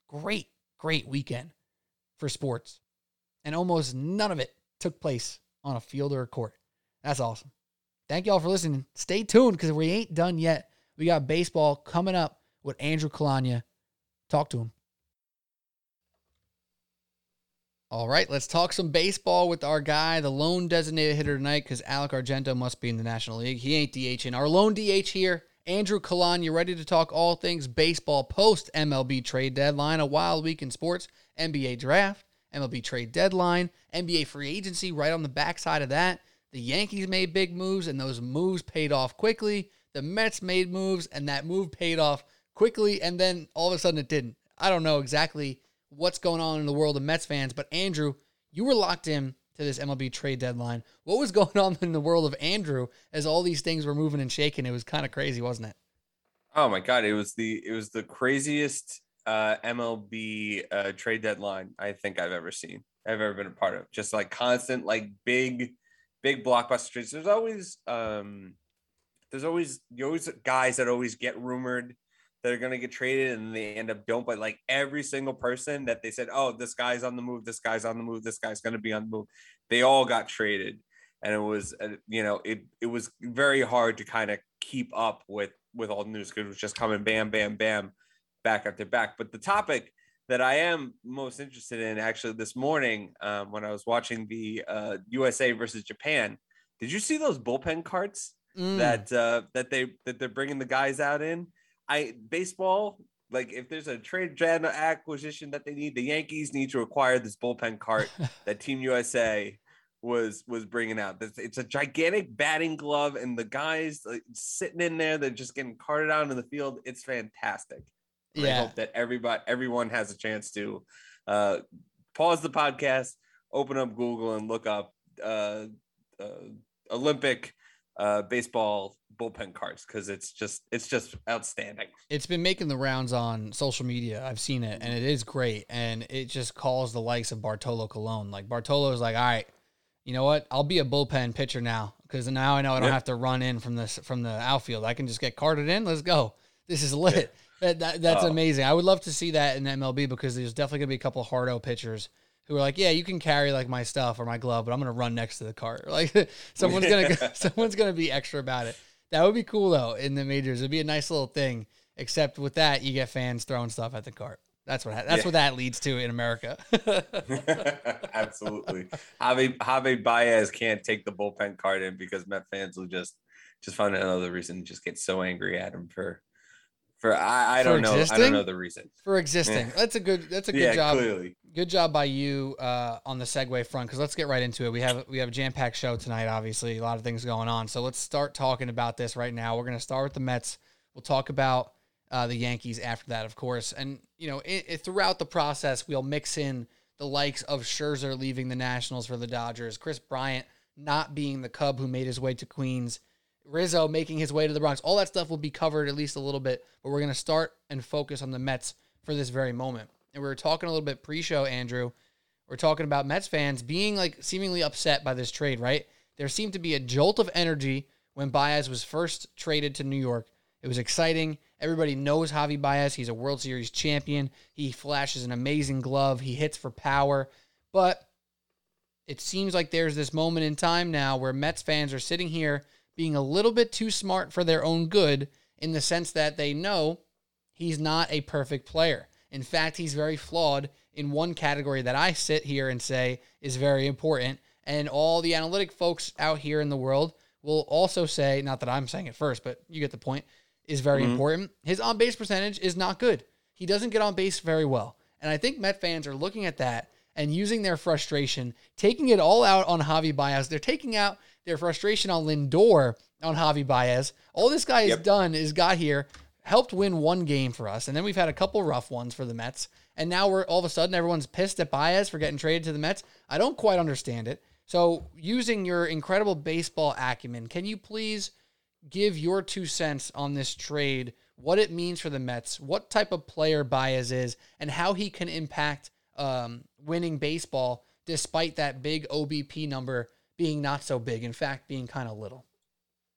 Great, great weekend for sports. And almost none of it took place on a field or a court. That's awesome. Thank y'all for listening. Stay tuned because we ain't done yet. We got baseball coming up with Andrew Kalanya. Talk to him. All right, let's talk some baseball with our guy, the lone designated hitter tonight, because Alec Argento must be in the National League. He ain't DHing. Our lone DH here, Andrew Kalan, you're ready to talk all things baseball post MLB trade deadline, a wild week in sports, NBA draft, MLB trade deadline, NBA free agency right on the backside of that. The Yankees made big moves, and those moves paid off quickly. The Mets made moves, and that move paid off quickly, and then all of a sudden it didn't. I don't know exactly what's going on in the world of Mets fans, but Andrew, you were locked in to this MLB trade deadline. What was going on in the world of Andrew as all these things were moving and shaking? It was kind of crazy, wasn't it? Oh my god, it was the it was the craziest uh, MLB uh, trade deadline I think I've ever seen. I've ever been a part of. Just like constant, like big, big blockbuster trades. There's always um, there's always you always guys that always get rumored that are going to get traded and they end up don't. But like every single person that they said, oh, this guy's on the move, this guy's on the move, this guy's going to be on the move, they all got traded. And it was, uh, you know, it it was very hard to kind of keep up with with all the news because it was just coming bam, bam, bam, back after back. But the topic that I am most interested in actually this morning um, when I was watching the uh, USA versus Japan, did you see those bullpen carts mm. that uh, that they that they're bringing the guys out in? I baseball like if there's a trade acquisition that they need, the Yankees need to acquire this bullpen cart that Team USA was was bringing out. It's a gigantic batting glove, and the guys like, sitting in there, they're just getting carted out in the field. It's fantastic. And yeah. I hope that everybody, everyone has a chance to uh, pause the podcast, open up Google, and look up uh, uh, Olympic uh, baseball bullpen cards because it's just it's just outstanding. It's been making the rounds on social media. I've seen it, and it is great. And it just calls the likes of Bartolo Colon. Like Bartolo's like, all right, you know what? I'll be a bullpen pitcher now because now I know I don't yep. have to run in from this from the outfield. I can just get carted in. Let's go. This is lit. That, that, that's oh. amazing. I would love to see that in MLB because there's definitely gonna be a couple hardo pitchers who are like, yeah, you can carry like my stuff or my glove, but I'm gonna run next to the cart. Like someone's gonna someone's gonna be extra about it. That would be cool though in the majors. It'd be a nice little thing. Except with that, you get fans throwing stuff at the cart. That's what that's yeah. what that leads to in America. Absolutely. Javi Javi Baez can't take the bullpen card in because Met fans will just just find another reason to just get so angry at him for for I, I don't know I don't know the reason for existing. Yeah. That's a good that's a good yeah, job. Clearly. Good job by you uh, on the segue front because let's get right into it. We have we have a jam packed show tonight. Obviously, a lot of things going on. So let's start talking about this right now. We're going to start with the Mets. We'll talk about uh, the Yankees after that, of course. And you know, it, it, throughout the process, we'll mix in the likes of Scherzer leaving the Nationals for the Dodgers, Kris Bryant not being the Cub who made his way to Queens, Rizzo making his way to the Bronx. All that stuff will be covered at least a little bit, but we're going to start and focus on the Mets for this very moment. And we were talking a little bit pre-show, Andrew. We're talking about Mets fans being like seemingly upset by this trade, right? There seemed to be a jolt of energy when Baez was first traded to New York. It was exciting. Everybody knows Javi Baez. He's a World Series champion. He flashes an amazing glove. He hits for power. But it seems like there's this moment in time now where Mets fans are sitting here being a little bit too smart for their own good in the sense that they know he's not a perfect player. In fact, he's very flawed in one category that I sit here and say is very important. And all the analytic folks out here in the world will also say, not that I'm saying it first, but you get the point, is very mm-hmm. important. His on base percentage is not good. He doesn't get on base very well. And I think Met fans are looking at that and using their frustration, taking it all out on Javi Baez. They're taking out their frustration on Lindor on Javi Baez. All this guy yep. has done is got here, helped win one game for us, and then we've had a couple rough ones for the Mets. And now we're all of a sudden everyone's pissed at Baez for getting traded to the Mets. I don't quite understand it. So, using your incredible baseball acumen, can you please give your two cents on this trade, what it means for the Mets, what type of player Baez is, and how he can impact um, winning baseball despite that big OBP number being not so big, in fact, being kind of little.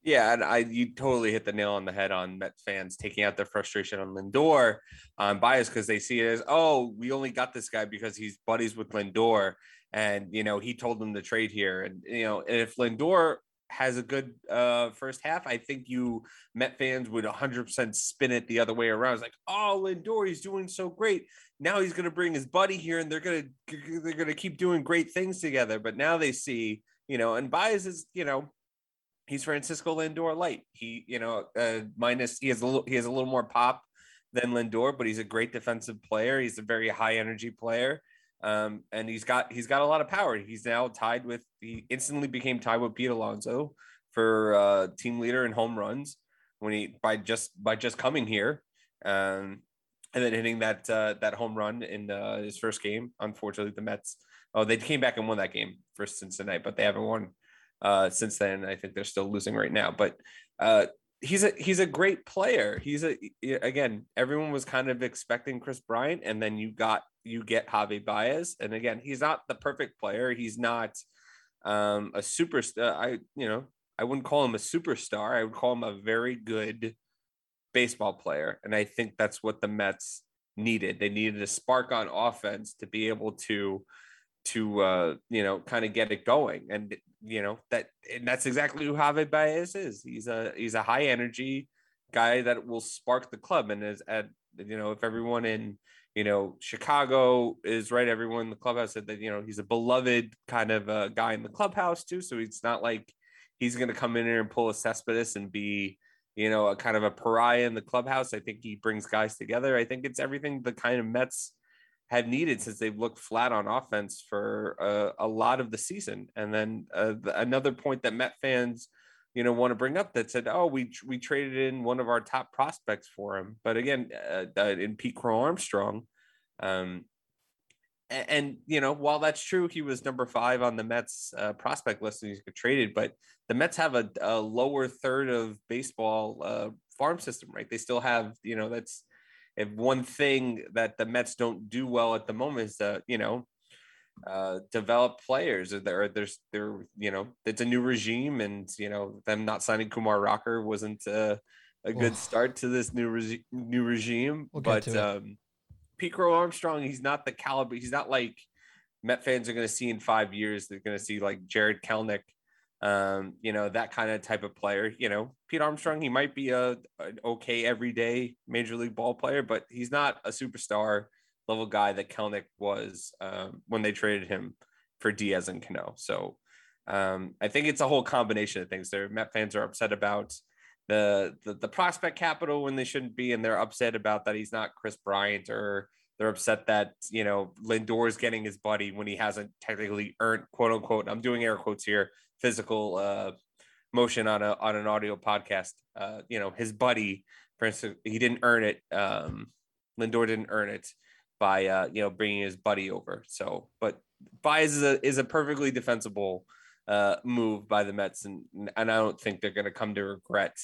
Yeah, and I you totally hit the nail on the head on Met fans taking out their frustration on Lindor on Baez because they see it as oh we only got this guy because he's buddies with Lindor and you know he told them to trade here and you know if Lindor has a good uh, first half, I think you Met fans would 100% spin it the other way around. It's like, oh, Lindor, he's doing so great. Now he's going to bring his buddy here, and they're going to they're going to keep doing great things together. But now they see, you know, and Baez is, you know, he's Francisco Lindor light. He, you know, uh, minus he has a little he has a little more pop than Lindor, but he's a great defensive player. He's a very high energy player. Um, and he's got he's got a lot of power. He's now tied with he instantly became tied with Pete Alonso for uh, team leader in home runs when he by just by just coming here. Um, and then hitting that uh, that home run in uh, his first game. Unfortunately, the Mets. Oh, they came back and won that game for Cincinnati, but they haven't won uh, since then. I think they're still losing right now. But uh, he's a he's a great player. He's a again, everyone was kind of expecting Kris Bryant, and then you got you get Javi Baez, and again, he's not the perfect player. He's not um, a superstar. I you know I wouldn't call him a superstar. I would call him a very good baseball player, and I think that's what the Mets needed. They needed a spark on offense to be able to to uh, you know kind of get it going and you know that and that's exactly who Javi Baez is. He's a he's a high energy guy that will spark the club and is at you know if everyone in you know Chicago is right everyone in the clubhouse said that you know he's a beloved kind of a guy in the clubhouse too so it's not like he's going to come in here and pull a Cespedes and be you know a kind of a pariah in the clubhouse. I think he brings guys together. I think it's everything the kind of Mets have needed since they've looked flat on offense for uh, a lot of the season. And then uh, the, another point that Met fans, you know, want to bring up that said, "Oh, we we traded in one of our top prospects for him," but again, uh, in Pete Crow Armstrong. Um, and, and, you know, while that's true, he was number five on the Mets uh, prospect list and he's traded. But the Mets have a, a lower third of baseball uh, farm system, right? They still have, you know, that's if one thing that the Mets don't do well at the moment is that you know uh, develop players. Or there, there's there, you know, it's a new regime, and you know them not signing Kumar Rocker wasn't uh, a good Oof. start to this new re- new regime. We'll but um, Crow Armstrong, he's not the caliber. He's not like Met fans are going to see in five years. They're going to see like Jarred Kelenic um, you know, that kind of type of player. You know, Pete Armstrong, he might be a an okay everyday major league ball player, but he's not a superstar level guy that Kelenic was um, when they traded him for Diaz and Cano. So um, I think it's a whole combination of things. There, Met fans are upset about the, the the prospect capital when they shouldn't be, and they're upset about that he's not Kris Bryant or they're upset that you know Lindor is getting his buddy when he hasn't technically earned quote unquote. I'm doing air quotes here physical uh, motion on a on an audio podcast. Uh, you know, his buddy, for instance, he didn't earn it. Um, Lindor didn't earn it by uh, you know bringing his buddy over. So, but Baez is a is a perfectly defensible uh, move by the Mets, and and I don't think they're going to come to regret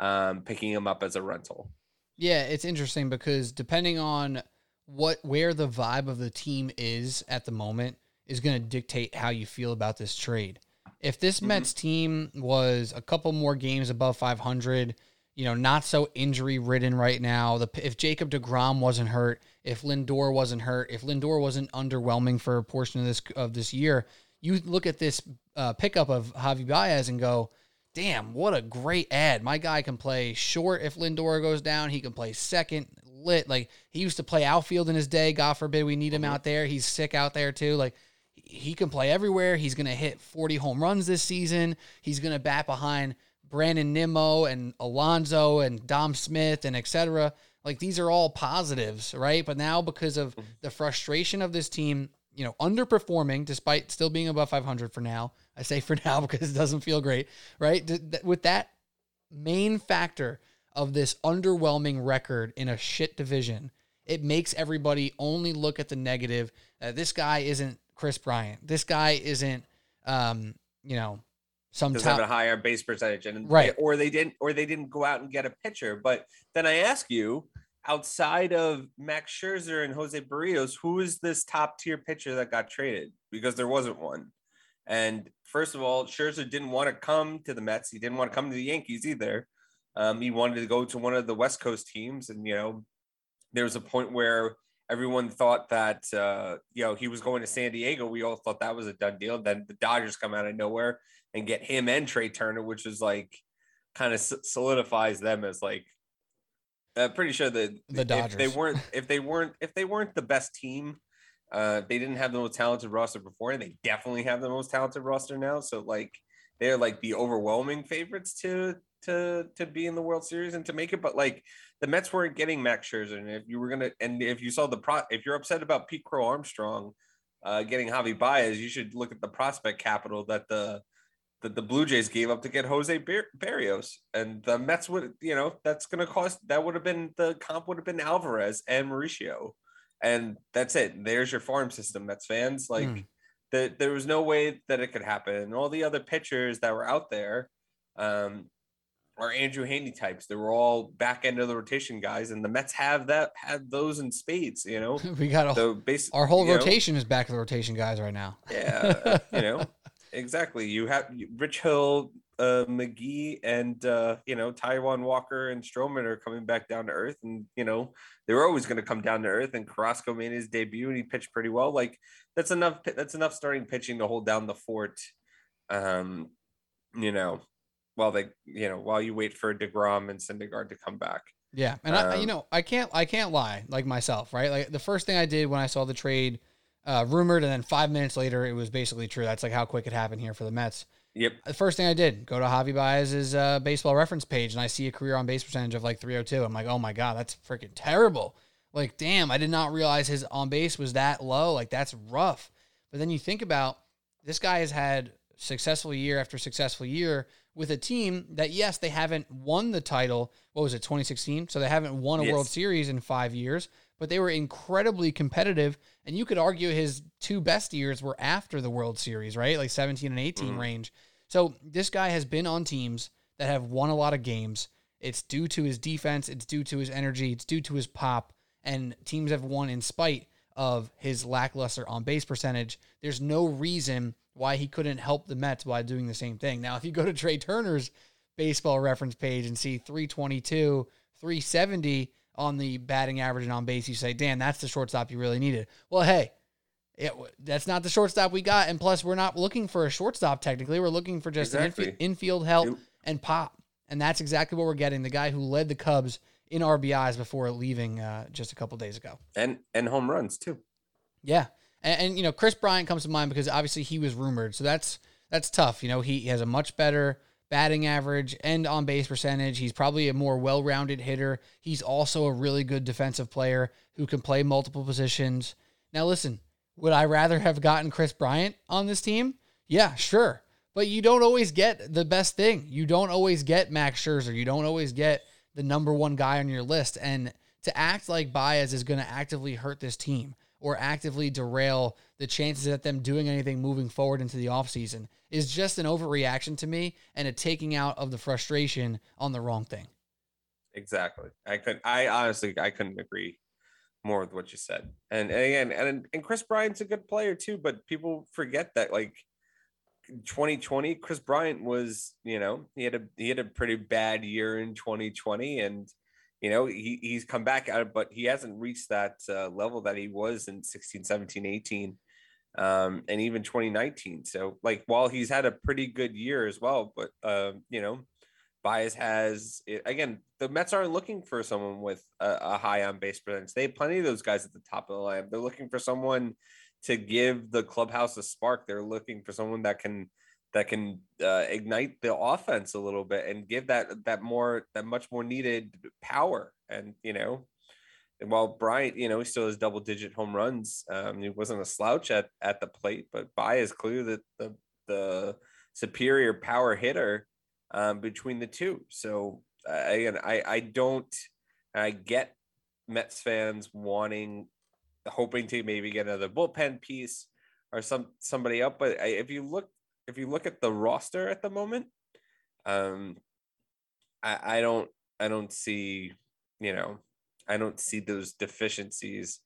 um, picking him up as a rental. Yeah, it's interesting because depending on what where the vibe of the team is at the moment is going to dictate how you feel about this trade. If this mm-hmm. Mets team was a couple more games above 500, you know, not so injury ridden right now, the if Jacob DeGrom wasn't hurt, if Lindor wasn't hurt, if Lindor wasn't underwhelming for a portion of this of this year, you look at this uh, pickup of Javi Baez and go, damn, what a great ad. My guy can play short if Lindor goes down. He can play second, lit. Like he used to play outfield in his day. God forbid we need him mm-hmm. out there. He's sick out there too. Like he can play everywhere. He's going to hit 40 home runs this season. He's going to bat behind Brandon Nimmo and Alonso and Dom Smith and etc. Like these are all positives, right? But now because of mm-hmm. the frustration of this team, you know, underperforming despite still being above 500 for now. I say for now because it doesn't feel great, right? With that main factor of this underwhelming record in a shit division, it makes everybody only look at the negative. Uh, this guy isn't Kris Bryant. This guy isn't, um, you know, some top... have a higher base percentage, and right, or they didn't, or they didn't go out and get a pitcher. But then I ask you, outside of Max Scherzer and Jose Berrios, who is this top tier pitcher that got traded? Because there wasn't one. And first of all, Scherzer didn't want to come to the Mets. He didn't want to come to the Yankees either. Um, he wanted to go to one of the West Coast teams, and you know, there was a point where everyone thought that uh, you know he was going to San Diego. We all thought that was a done deal. Then the Dodgers come out of nowhere and get him and Trea Turner, which is like kind of solidifies them as like. I'm pretty sure that the Dodgers. if they weren't if they weren't if they weren't the best team, uh, they didn't have the most talented roster before, and they definitely have the most talented roster now. So like they're like the overwhelming favorites to to to be in the World Series and to make it. But like the Mets weren't getting Max Scherzer, and if you were gonna, and if you saw the pro, if you're upset about Pete Crow Armstrong uh, getting Javi Baez, you should look at the prospect capital that the that the Blue Jays gave up to get Jose Bar- Berrios, and the Mets would, you know, that's to cost. That would have been the comp would have been Alvarez and Mauricio, and that's it. There's your farm system, Mets fans. Like, mm. the, there was no way that it could happen. And all the other pitchers that were out there, um, are Andrew Heaney types. They were all back end of the rotation guys, and the Mets have that have those in spades. You know, we got a, so base, our whole rotation know, is back of the rotation guys right now. Yeah, you know, exactly. You have Rich Hill, uh, McGee, and uh, you know Taijuan Walker and Stroman are coming back down to earth, and you know they were always going to come down to earth. And Carrasco made his debut, and he pitched pretty well. Like that's enough. That's enough starting pitching to hold down the fort. Um, you know, while they, you know, while you wait for Degrom and Syndergaard to come back. Yeah, and um, I, you know, I can't, I can't lie like myself, right? Like the first thing I did when I saw the trade uh, rumored, and then five minutes later, it was basically true. That's like how quick it happened here for the Mets. Yep. The first thing I did, go to Javi Baez's uh, baseball reference page, and I see a career on base percentage of like 302. I'm like, oh my god, that's freaking terrible. Like, damn, I did not realize his on base was that low. Like, that's rough. But then you think about this guy has had successful year after successful year with a team that yes, they haven't won the title. What was it, 2016? So they haven't won a yes. World Series in five years, but they were incredibly competitive. And you could argue his two best years were after the World Series, right? Like 17 and 18 mm. range. So this guy has been on teams that have won a lot of games. It's due to his defense, it's due to his energy, it's due to his pop, and teams have won in spite of his lackluster on base percentage. There's no reason why he couldn't help the Mets by doing the same thing. Now, if you go to Trea Turner's baseball reference page and see 322, 370, on the batting average and on base, you say, "Dan, that's the shortstop you really needed." Well, hey, it, that's not the shortstop we got, and plus, we're not looking for a shortstop. Technically, we're looking for just exactly. an infield, infield help yep. and pop, and that's exactly what we're getting. The guy who led the Cubs in RBIs before leaving uh, just a couple days ago, and and home runs too. Yeah, and, and you know, Kris Bryant comes to mind because obviously he was rumored, so that's that's tough. You know, he, he has a much better batting average and on base percentage. He's probably a more well rounded hitter. He's also a really good defensive player who can play multiple positions. Now, listen, would I rather have gotten Kris Bryant on this team? Yeah, sure. But you don't always get the best thing. You don't always get Max Scherzer. You don't always get the number one guy on your list. And to act like Baez is going to actively hurt this team or actively derail the chances of them doing anything moving forward into the offseason is just an overreaction to me and a taking out of the frustration on the wrong thing. Exactly. I could I honestly I couldn't agree more with what you said. And, and again, and and Kris Bryant's a good player too, but people forget that like 2020 Kris Bryant was, you know, he had a he had a pretty bad year in 2020 and you know, he, he's come back but he hasn't reached that uh, level that he was in 16, 17, 18 um, and even 2019. So, like, while he's had a pretty good year as well, but um, you know, Baez has again. The Mets aren't looking for someone with a, a high on base percentage. They have plenty of those guys at the top of the line. They're looking for someone to give the clubhouse a spark. They're looking for someone that can that can uh, ignite the offense a little bit and give that that more that much more needed power. And you know, and while Bryant, you know, he still has double digit home runs. Um, he wasn't a slouch at, at the plate, but by is clear that the the superior power hitter um, between the two. So uh, again, I I don't I get Mets fans wanting hoping to maybe get another bullpen piece or some somebody up, but I, if you look if you look at the roster at the moment, um, I I don't I don't see you know I don't see those deficiencies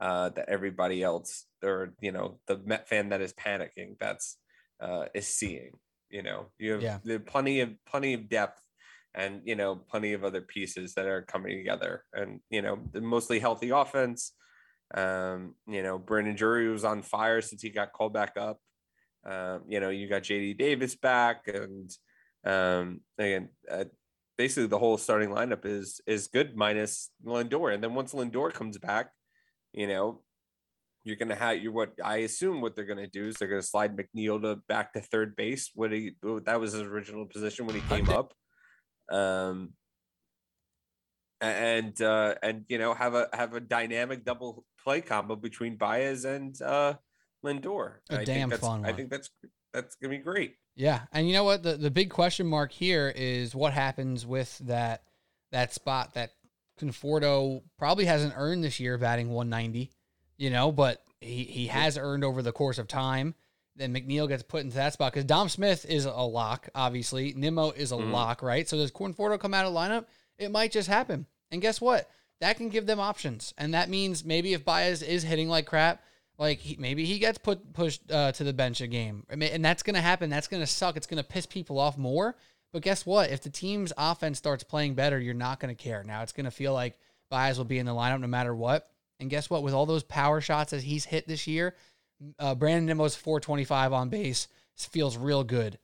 uh, that everybody else or you know the Met fan that is panicking that's uh, is seeing. You know, you have yeah. plenty of plenty of depth and you know plenty of other pieces that are coming together and you know mostly healthy offense. Um, you know, Brandon Drury was on fire since he got called back up. Um, you know, you got JD Davis back, and um, again, uh, basically the whole starting lineup is is good minus Lindor. And then once Lindor comes back, you know, you're gonna have you what I assume what they're gonna do is they're gonna slide McNeil to back to third base. What he that was his original position when he came up. Um and uh and you know have a have a dynamic double play combo between Baez and uh Lindor. A I damn fun I think that's that's gonna be great. Yeah, and you know what? The the big question mark here is what happens with that that spot that Conforto probably hasn't earned this year, batting 190. You know, but he he has earned over the course of time. Then McNeil gets put into that spot because Dom Smith is a lock, obviously. Nimmo is a Mhm. lock, right? So does Conforto come out of lineup? It might just happen. And guess what? That can give them options, and that means maybe if Baez is hitting like crap, like he, maybe he gets put pushed uh, to the bench a game, and that's going to happen. That's going to suck. It's going to piss people off more. But guess what? If the team's offense starts playing better, you're not going to care. Now it's going to feel like Baez will be in the lineup no matter what. And guess what? With all those power shots that he's hit this year, uh, Brandon Nimmo's 425 on base feels real good.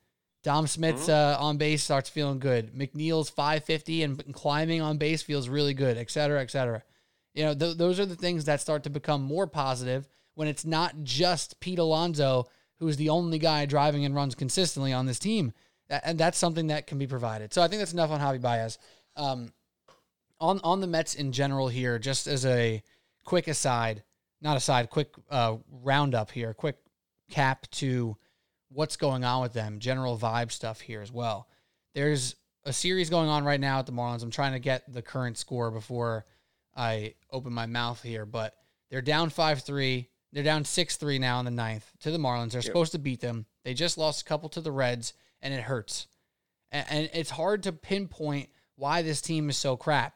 Dom Smith's uh, on base starts feeling good. McNeil's 550 and climbing on base feels really good, et cetera, et cetera. You know, th- those are the things that start to become more positive when it's not just Pete Alonso who's the only guy driving and runs consistently on this team. That, and that's something that can be provided. So I think that's enough on Javi Baez. Um, on on the Mets in general here, just as a quick aside, not aside, quick uh, roundup here, quick cap to what's going on with them, general vibe stuff here as well. There's a series going on right now at the Marlins. I'm trying to get the current score before I open my mouth here, but they're down 5 3. They're down 6 3 now in the ninth to the Marlins. They're Yep. supposed to beat them. They just lost a couple to the Reds, and it hurts. And, and it's hard to pinpoint why this team is so crap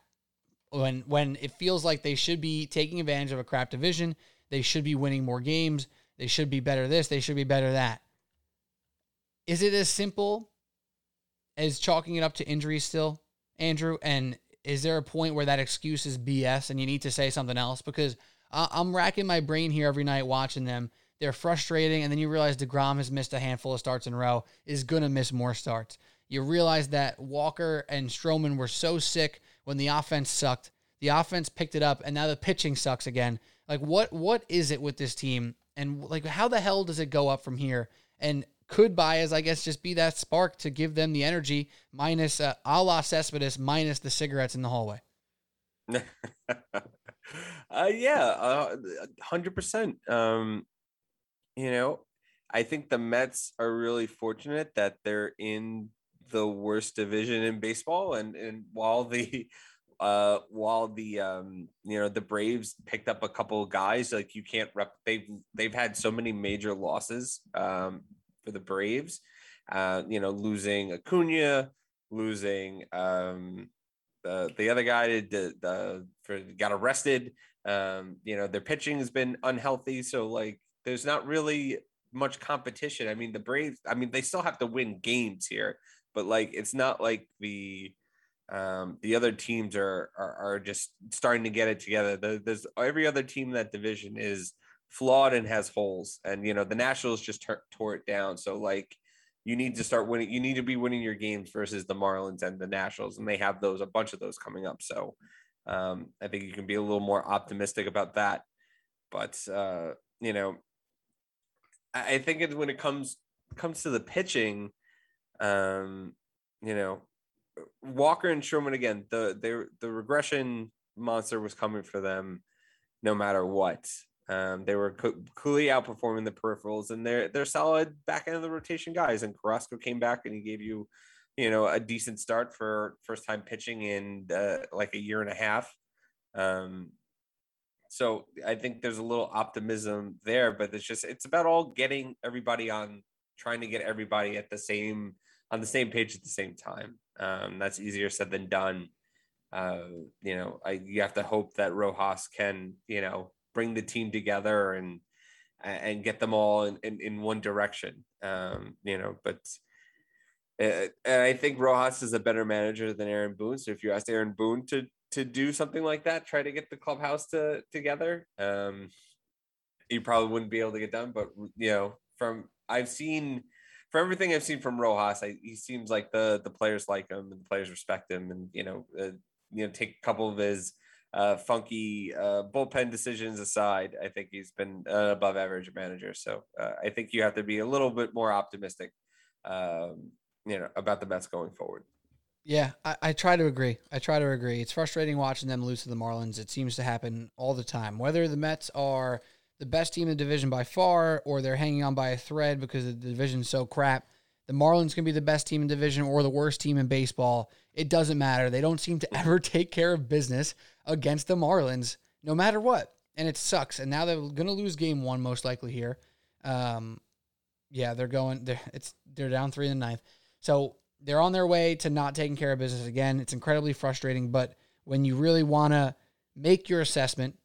when when it feels like they should be taking advantage of a crap division. They should be winning more games. They should be better this. They should be better that. Is it as simple as chalking it up to injuries still, Andrew? And is there a point where that excuse is BS and you need to say something else? Because I'm racking my brain here every night watching them. They're frustrating, and then you realize DeGrom has missed a handful of starts in a row, is going to miss more starts. You realize that Walker and Stroman were so sick when the offense sucked. The offense picked it up, and now the pitching sucks again. Like, what what is it with this team? And like, how the hell does it go up from here? And could buy Baez, I guess, just be that spark to give them the energy, minus uh, a la Cespedes, minus the cigarettes in the hallway? uh, yeah, uh, hundred percent. Um, you know, I think the Mets are really fortunate that they're in the worst division in baseball, and and while the uh while the um you know the Braves picked up a couple of guys like you can't rep they've they've had so many major losses um for the Braves uh you know losing Acuna losing um the the other guy did the, the for got arrested. Um, you know, their pitching has been unhealthy, so like there's not really much competition. I mean, the Braves, I mean, they still have to win games here, but like it's not like the um the other teams are are, are just starting to get it together. The, there's every other team in that division is flawed and has holes, and you know the Nationals just tur- tore it down. So like you need to start winning. You need to be winning your games versus the Marlins and the Nationals, and they have those a bunch of those coming up. So um, I think you can be a little more optimistic about that. But uh, you know, I, I think it, when it comes comes to the pitching, um, you know, Walker and Sherman again. The the the regression monster was coming for them, no matter what. Um, they were clearly outperforming the peripherals, and they're they're solid back end of the rotation guys. And Carrasco came back and he gave you, you know, a decent start for first time pitching in uh, like a year and a half. Um, so I think there's a little optimism there, but it's just it's about all getting everybody on, trying to get everybody at the same on the same page at the same time. Um, that's easier said than done. Uh, you know, I you have to hope that Rojas can, you know, bring the team together and and get them all in, in, in one direction. Um, you know, but uh, I think Rojas is a better manager than Aaron Boone. So if you asked Aaron Boone to to do something like that, try to get the clubhouse to together, um, you probably wouldn't be able to get done. But you know, from I've seen from everything I've seen from Rojas, I, he seems like the the players like him and the players respect him, and you know, uh, you know, take a couple of his uh, funky uh, bullpen decisions aside, I think he's been an above average manager. So uh, I think you have to be a little bit more optimistic, um, you know, about the Mets going forward. Yeah, I, I try to agree. I try to agree. It's frustrating watching them lose to the Marlins. It seems to happen all the time. Whether the Mets are the best team in the division by far, or they're hanging on by a thread because the division's so crap. The Marlins can be the best team in division or the worst team in baseball. It doesn't matter. They don't seem to ever take care of business against the Marlins, no matter what. And it sucks. And now they're going to lose game one, most likely here. Um, yeah, they're going. They're it's they're down three in the ninth. So they're on their way to not taking care of business again. It's incredibly frustrating. But when you really want to make your assessment,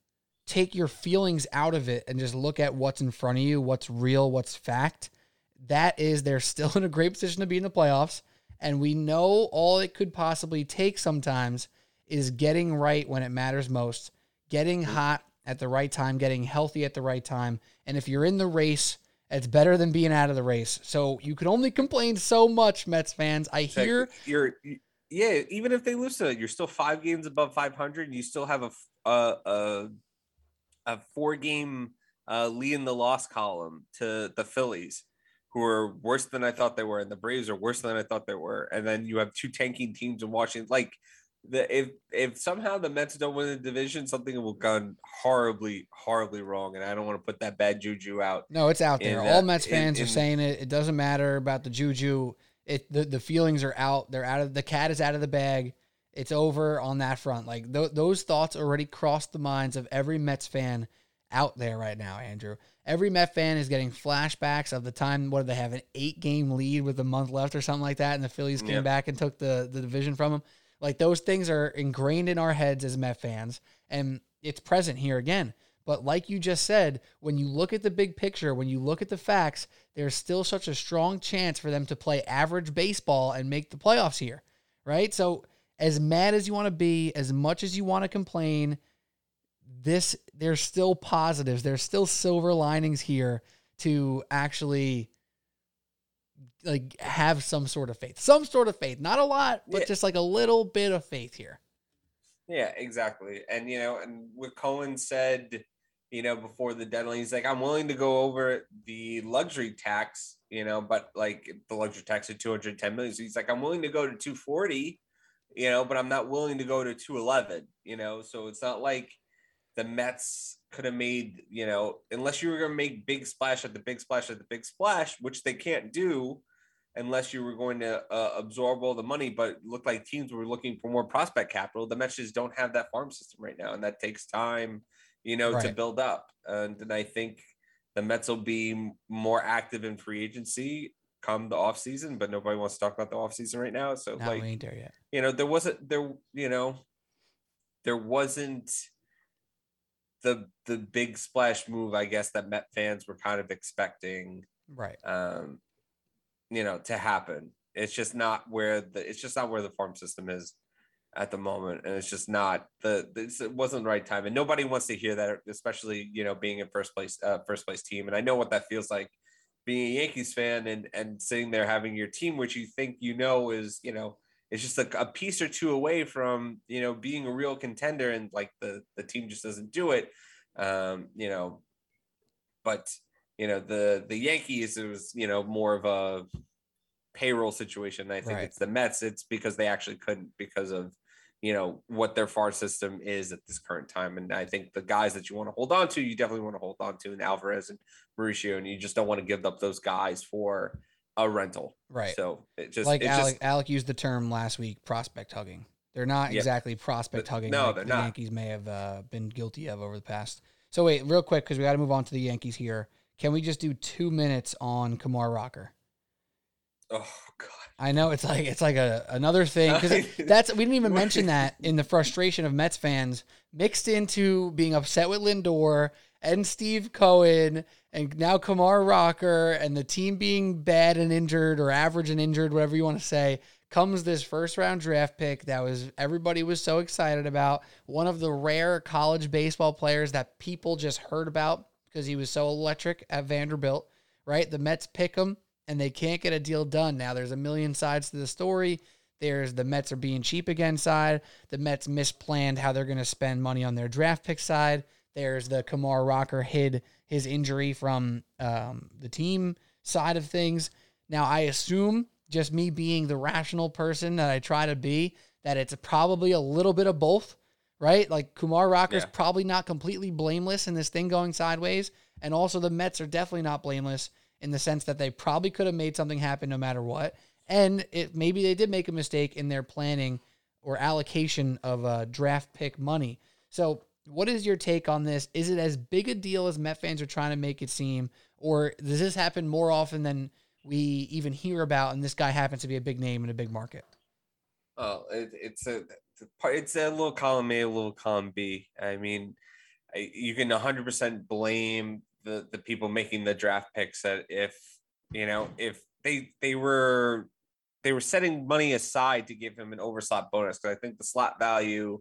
take your feelings out of it and just look at what's in front of you, what's real, what's fact, that is they're still in a great position to be in the playoffs. And we know all it could possibly take sometimes is getting right when it matters most, getting hot at the right time, getting healthy at the right time. And if you're in the race, it's better than being out of the race. So you can only complain so much, Mets fans. I hear you're yeah, even if they lose to it, you're still five games above 500. and You still have a a, a a four game uh, lead in the loss column to the Phillies, who are worse than I thought they were, and the Braves are worse than I thought they were. And then you have two tanking teams in Washington. Like the if if somehow the Mets don't win the division, something will gone horribly, horribly wrong. And I don't want to put that bad juju out. No, it's out there. All Mets fans in, in, are saying it. It doesn't matter about the juju. It the, the feelings are out. They're out of the cat is out of the bag. It's over on that front. Like th- those thoughts already crossed the minds of every Mets fan out there right now, Andrew. Every Met fan is getting flashbacks of the time what did they have an eight game lead with a month left or something like that, and the Phillies came back and took the the division from them. Like those things are ingrained in our heads as Met fans, and it's present here again. But like you just said, when you look at the big picture, when you look at the facts, there's still such a strong chance for them to play average baseball and make the playoffs here, right? So as mad as you want to be, as much as you want to complain, this there's still positives. There's still silver linings here to actually like have some sort of faith. Some sort of faith. Not a lot, but yeah. just like a little bit of faith here. Yeah, exactly. And you know, and what Cohen said, you know, before the deadline, he's like, I'm willing to go over the luxury tax, you know, but like the luxury tax at 210 million. So he's like, I'm willing to go to 240 you know, but I'm not willing to go to 211, you know, so it's not like the Mets could have made, you know, unless you were going to make big splash at the big splash at the big splash, which they can't do unless you were going to uh, absorb all the money, but looked like teams were looking for more prospect capital. The Mets just don't have that farm system right now, and that takes time, you know, right. to build up. And, and I think the Mets will be more active in free agency come the off season, but nobody wants to talk about the off season right now. So Not like, there yet. You know, there wasn't there. You know, there wasn't the the big splash move. I guess that Met fans were kind of expecting. Right. Um, you know, to happen. It's just not where the it's just not where the farm system is at the moment, and it's just not the it wasn't the right time, and nobody wants to hear that, especially you know being a first place uh, first place team, and I know what that feels like being a Yankees fan and and sitting there having your team, which you think you know is you know is just like a piece or two away from you know being a real contender, and like the the team just doesn't do it. Um, you know, but you know the the Yankees it was you know more of a payroll situation. I think right. it's the Mets. It's because they actually couldn't because of you know what their far system is at this current time. And I think the guys that you want to hold on to, you definitely want to hold on to, and Alvarez and Mauricio, and you just don't want to give up those guys for a rental. Right. So it just like Alec, just, Alec used the term last week, prospect hugging. They're not yep. exactly prospect hugging. No, like they're the not. Yankees may have uh, been guilty of over the past. So wait, real quick, because we got to move on to the Yankees here. Can we just do two minutes on Kumar Rocker? Oh God. I know it's like it's like a another thing because that's we didn't even mention that in the frustration of Mets fans mixed into being upset with Lindor and Steve Cohen and now Kumar Rocker and the team being bad and injured or average and injured, whatever you want to say, comes this first round draft pick that was everybody was so excited about. One of the rare college baseball players that people just heard about because he was so electric at Vanderbilt, right? The Mets pick him and they can't get a deal done. Now there's a million sides to the story. There's the Mets are being cheap again side. The Mets misplanned how they're going to spend money on their draft pick side. There's the Kumar Rocker hid his injury from um, the team side of things. Now, I assume, just me being the rational person that I try to be, that it's probably a little bit of both, right? Like Kumar Rocker's Yeah. probably not completely blameless in this thing going sideways. And also, the Mets are definitely not blameless in the sense that they probably could have made something happen no matter what. And it maybe they did make a mistake in their planning or allocation of uh, draft pick money. So, what is your take on this? Is it as big a deal as Met fans are trying to make it seem, or does this happen more often than we even hear about? And this guy happens to be a big name in a big market. Oh, it, it's a it's a little column A, a little column B. I mean, you can 100% blame the the people making the draft picks that if you know if they they were they were setting money aside to give him an overslot bonus because I think the slot value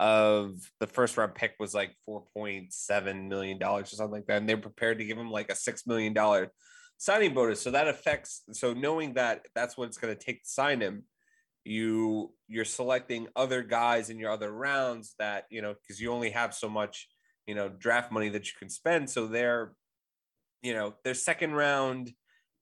of the first round pick was like 4.7 million dollars or something like that, and they're prepared to give him like a six million dollar signing bonus. So that affects. So knowing that that's what it's going to take to sign him, you you're selecting other guys in your other rounds that you know because you only have so much you know draft money that you can spend. So their you know their second round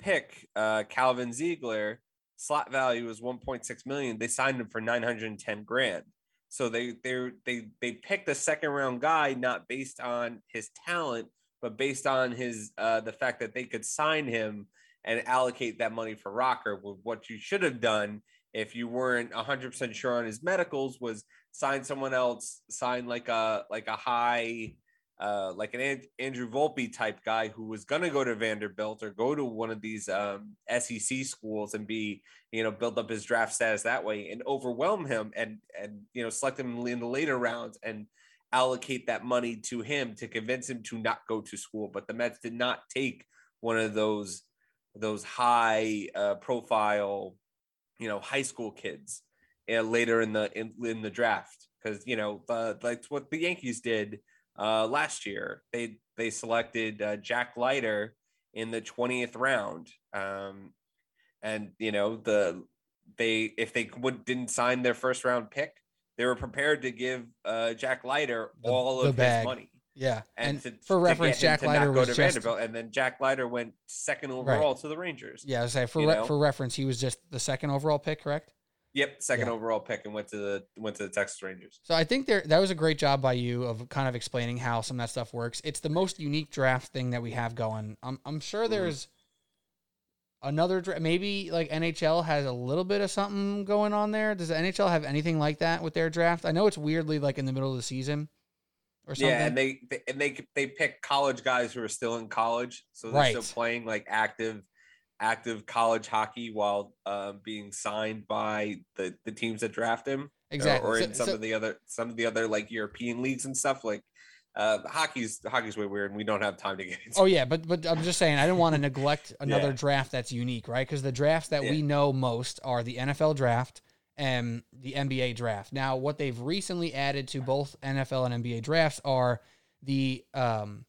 pick, uh, Calvin Ziegler, slot value was 1.6 million. They signed him for 910 grand. So they they they they picked a second round guy not based on his talent, but based on his uh, the fact that they could sign him and allocate that money for Rocker. What you should have done if you weren't 100% sure on his medicals was sign someone else, sign like a like a high uh, like an An- Andrew Volpe type guy who was going to go to Vanderbilt or go to one of these um, SEC schools and be, you know, build up his draft status that way and overwhelm him and and you know select him in the later rounds and allocate that money to him to convince him to not go to school. But the Mets did not take one of those those high uh, profile, you know, high school kids uh, later in the in, in the draft because you know uh, like what the Yankees did uh, last year. They they selected uh, Jack Leiter in the twentieth round, um, and you know the they if they would didn't sign their first round pick, they were prepared to give uh, Jack Leiter The- all the of bag. his money. Yeah, and, to, for to reference, Jack Leiter was to just Vanderbilt, and then Jack Leiter went second overall to the Rangers. yeah. I was say for re- for reference, he was just the second overall pick, correct? Yep, second Yeah. overall pick, and went to the went to the Texas Rangers. So I think there that was a great job by you of kind of explaining how some of that stuff works. It's the most unique draft thing that we have going. I'm I'm sure Mm-hmm. there's another dra- maybe like NHL has a little bit of something going on there. Does the NHL have anything like that with their draft? I know it's weirdly like in the middle of the season or something. Yeah, and they, they and they they pick college guys who are still in college, so they're Right. still playing like active active college hockey while um, being signed by the the teams that draft him. or- exactly. or, So- in some so- of the other some of the other like European leagues and stuff. Like uh, hockey's hockey's way weird, and we don't have time to get into. Oh yeah, but but I'm just saying I didn't want to neglect another Yeah. draft that's unique, right? Because the drafts that we know most are the NFL draft and the NBA draft. Now, what they've recently added to both NFL and NBA drafts are the um,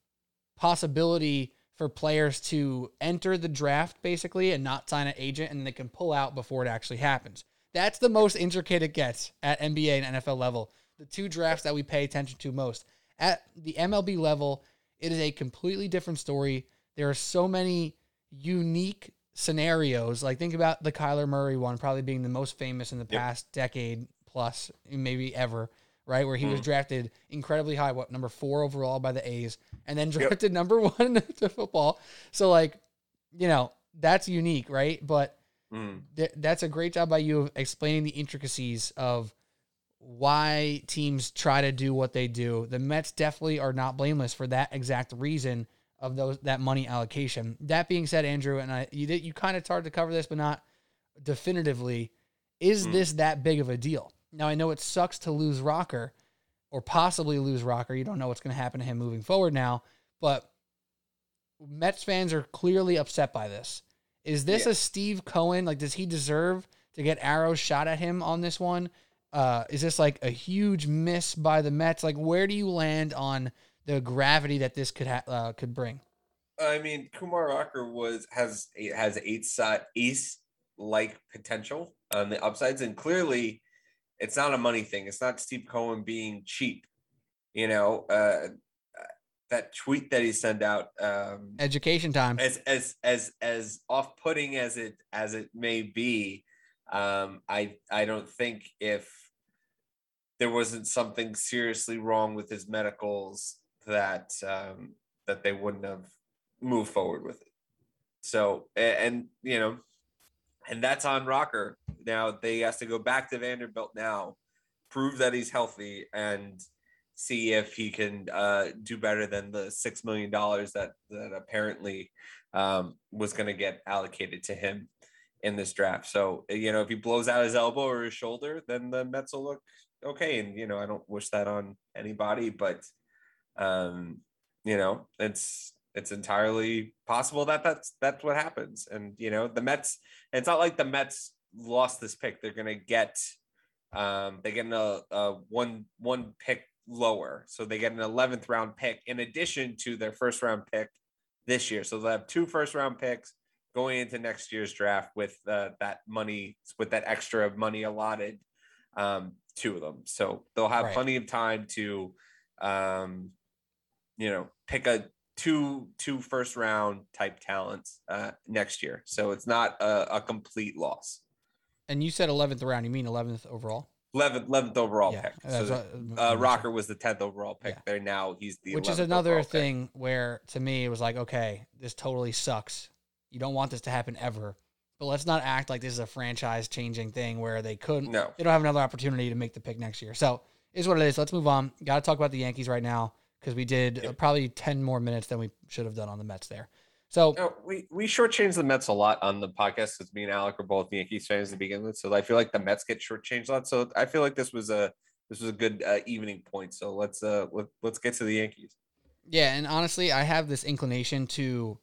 possibility for players to enter the draft basically and not sign an agent, and they can pull out before it actually happens. That's the most intricate it gets at NBA and NFL level. The two drafts that we pay attention to most. At the MLB level, it is a completely different story. There are so many unique scenarios. Like think about the Kyler Murray one, probably being the most famous in the Yep. past decade plus, maybe ever, right? Where he was Mhm. drafted incredibly high, what number four overall by the A's, and then drafted number one to football. So like, you know, that's unique, right? But Mm. th- that's a great job by you of explaining the intricacies of why teams try to do what they do. The Mets definitely are not blameless for that exact reason of those that money allocation. That being said, Andrew, and I you did you kind of started to cover this, but not definitively. Is Mm. this that big of a deal? Now I know it sucks to lose Rocker or possibly lose Rocker. You don't know what's going to happen to him moving forward now, but Mets fans are clearly upset by this. Is this Yeah. a Steve Cohen? Like, does he deserve to get arrows shot at him on this one? Uh, is this like a huge miss by the Mets? Like, where do you land on the gravity that this could ha- uh, could bring? I mean, Kumar Rocker was has has eight side ace like potential on the upsides, and clearly, it's not a money thing. It's not Steve Cohen being cheap. You know, uh, that tweet that he sent out um, education time as as as as off-putting as it as it may be um, i i don't think if there wasn't something seriously wrong with his medicals that um, that they wouldn't have moved forward with it so and, and you know and that's on rocker now they has to go back to vanderbilt now prove that he's healthy and see if he can uh, do better than the six million dollars that that apparently um, was going to get allocated to him in this draft. So you know, if he blows out his elbow or his shoulder, then the Mets will look okay. And you know, I don't wish that on anybody, but um, you know, it's it's entirely possible that that's that's what happens. And you know, the Mets. It's not like the Mets lost this pick. They're going to get um, they get a, a one one pick lower. So they get an 11th round pick in addition to their first round pick this year. So they'll have two first round picks going into next year's draft with uh, that money, with that extra money allotted um, to them. So they'll have right. plenty of time to, um, you know, pick a two two first round type talents uh, next year. So it's not a, a complete loss. And you said 11th round. You mean 11th overall? 11th, 11th overall yeah, pick. So uh, Rocker was the 10th overall pick yeah. there. Now he's the Which is another thing pick. where to me it was like, okay, this totally sucks. You don't want this to happen ever. But let's not act like this is a franchise changing thing where they couldn't, no. they don't have another opportunity to make the pick next year. So is what it is. Let's move on. Got to talk about the Yankees right now because we did yep. uh, probably 10 more minutes than we should have done on the Mets there. So no, we we shortchanged the Mets a lot on the podcast because me and Alec are both Yankees fans to begin with. So I feel like the Mets get shortchanged a lot. So I feel like this was a this was a good uh, evening point. So let's uh let, let's get to the Yankees. Yeah, and honestly, I have this inclination to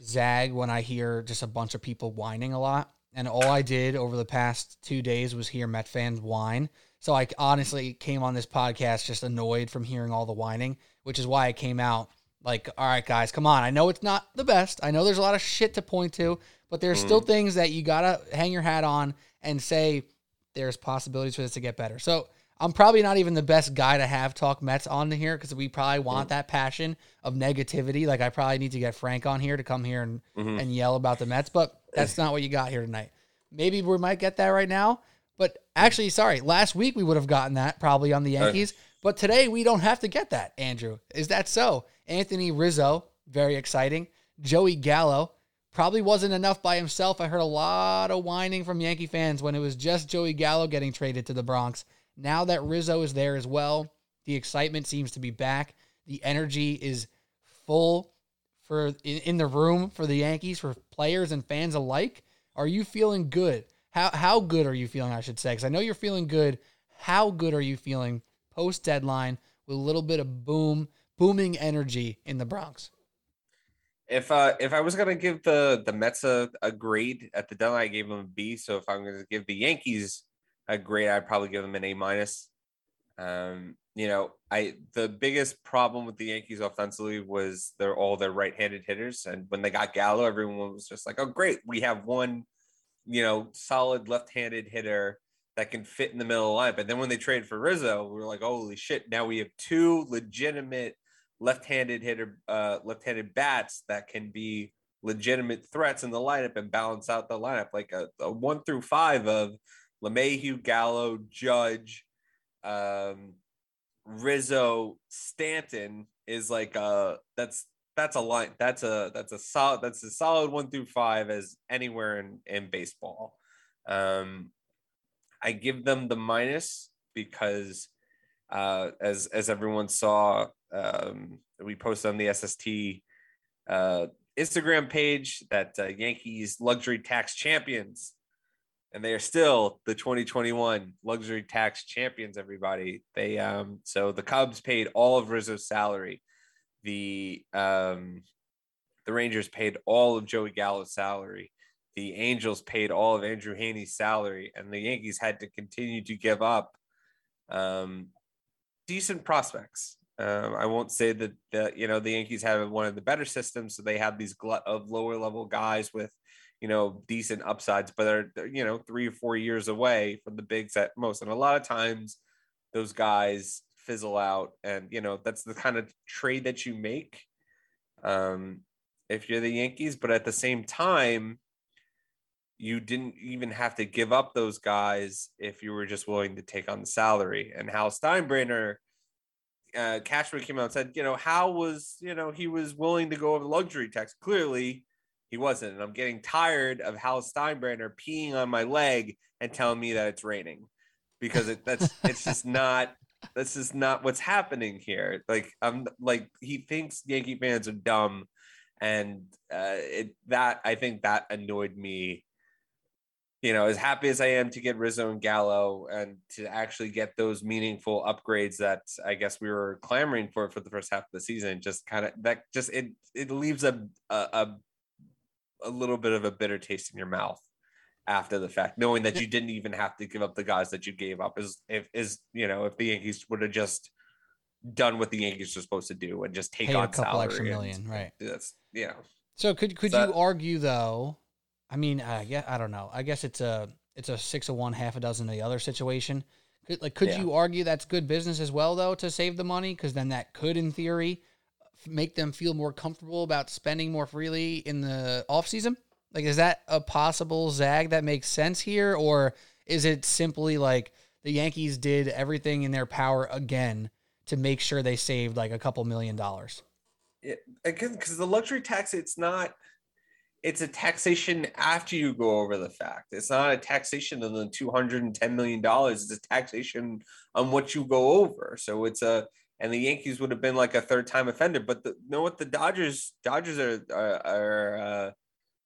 zag when I hear just a bunch of people whining a lot. And all I did over the past two days was hear Met fans whine. So I honestly came on this podcast just annoyed from hearing all the whining, which is why I came out like, all right, guys, come on. I know it's not the best. I know there's a lot of shit to point to, but there's mm. still things that you gotta hang your hat on and say there's possibilities for this to get better. So I'm probably not even the best guy to have talk Mets on here because we probably want mm. that passion of negativity. Like I probably need to get Frank on here to come here and, mm-hmm. and yell about the Mets, but that's not what you got here tonight. Maybe we might get that right now. But actually, sorry, last week we would have gotten that probably on the Yankees. But today we don't have to get that, Andrew. Is that so? Anthony Rizzo, very exciting. Joey Gallo, probably wasn't enough by himself. I heard a lot of whining from Yankee fans when it was just Joey Gallo getting traded to the Bronx. Now that Rizzo is there as well, the excitement seems to be back. The energy is full for in, in the room for the Yankees, for players and fans alike. Are you feeling good? How how good are you feeling? I should say, because I know you're feeling good. How good are you feeling post deadline with a little bit of boom booming energy in the Bronx. If uh if I was gonna give the the Mets a, a grade at the deadline, I gave them a B. So if I'm gonna give the Yankees a grade, I'd probably give them an A minus. Um, you know, I the biggest problem with the Yankees offensively was they're all their right-handed hitters, and when they got Gallo, everyone was just like, "Oh, great, we have one, you know, solid left-handed hitter that can fit in the middle of the lineup." And then when they traded for Rizzo, we were like, "Holy shit! Now we have two legitimate left-handed hitter, uh, left-handed bats that can be legitimate threats in the lineup and balance out the lineup like a, a one through five of LeMahieu, Gallo, Judge, um, Rizzo, Stanton is like a that's that's a line that's a that's a solid that's a solid one through five as anywhere in in baseball. Um, I give them the minus because uh, as as everyone saw, um, we posted on the SST uh, Instagram page that uh, Yankees luxury tax champions, and they are still the 2021 luxury tax champions. Everybody, they um, so the Cubs paid all of Rizzo's salary. The um, the Rangers paid all of Joey Gallo's salary. The Angels paid all of Andrew Heaney's salary, and the Yankees had to continue to give up um, decent prospects. Um, I won't say that the you know the Yankees have one of the better systems, so they have these glut of lower level guys with you know, decent upsides, but are they're, you know three or four years away from the bigs at most. And a lot of times, those guys fizzle out, and you know that's the kind of trade that you make um, if you're the Yankees. But at the same time, you didn't even have to give up those guys if you were just willing to take on the salary. And Hal Steinbrenner, uh, Cashman came out and said, you know, Hal was, you know, he was willing to go over luxury tax. Clearly, he wasn't. And I'm getting tired of Hal Steinbrenner peeing on my leg and telling me that it's raining because it, that's it's just not that's just not what's happening here. Like I'm like he thinks Yankee fans are dumb, and uh, it that I think that annoyed me. You know, as happy as I am to get Rizzo and Gallo and to actually get those meaningful upgrades that I guess we were clamoring for for the first half of the season, just kind of that just it it leaves a a a little bit of a bitter taste in your mouth after the fact, knowing that you didn't even have to give up the guys that you gave up. Is if is you know if the Yankees would have just done what the Yankees are supposed to do and just take Pay on a couple salary extra and million, right? That's yeah. So could could you argue though? I mean, uh, yeah, I don't know. I guess it's a it's a six of one, half a dozen of the other situation. Could, like, could Yeah. you argue that's good business as well though to save the money? Because then that could, in theory, make them feel more comfortable about spending more freely in the off season. Like, is that a possible zag that makes sense here, or is it simply like the Yankees did everything in their power again to make sure they saved like a couple million dollars? it, again because the luxury tax it's not it's a taxation after you go over the fact. It's not a taxation on the 210 million dollars it's a taxation on what you go over. So it's a and the yankees would have been like a third time offender but the, know what the dodgers dodgers are are, are uh,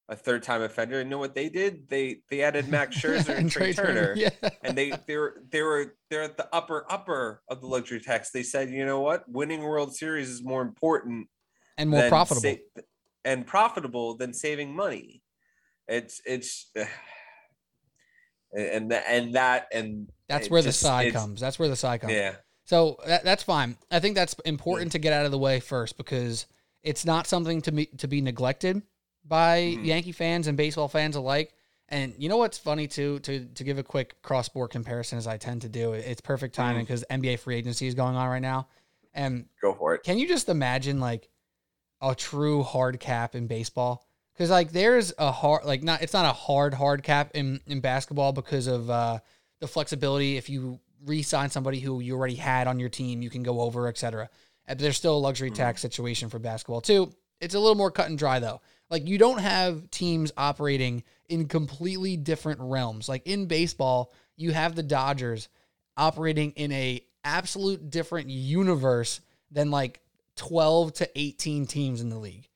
a third time offender. And know what they did? They they added max scherzer and trea turner Yeah. and they they were they were they're at the upper upper of the luxury tax. They said you know what? Winning world series is more important and more profitable. sa- and profitable than saving money. It's it's and that and that and That's where the just- side it's- comes. That's where the side comes. Yeah, So that, that's fine. I think that's important to get out of the way first because it's not something to me to be neglected by Mhm. Yankee fans and baseball fans alike. And you know what's funny too to to give a quick cross sport comparison as I tend to do. It's perfect timing because NBA free agency is going on right now. And go for it. can you just imagine like a true hard cap in baseball? Because like there's a hard like not it's not a hard hard cap in in basketball because of uh, the flexibility. If you re-sign somebody who you already had on your team, you can go over, etc. There's still a luxury tax situation for basketball too. It's a little more cut and dry though. Like you don't have teams operating in completely different realms. Like in baseball, you have the Dodgers operating in a absolute different universe than like 12 to 18 teams in the league,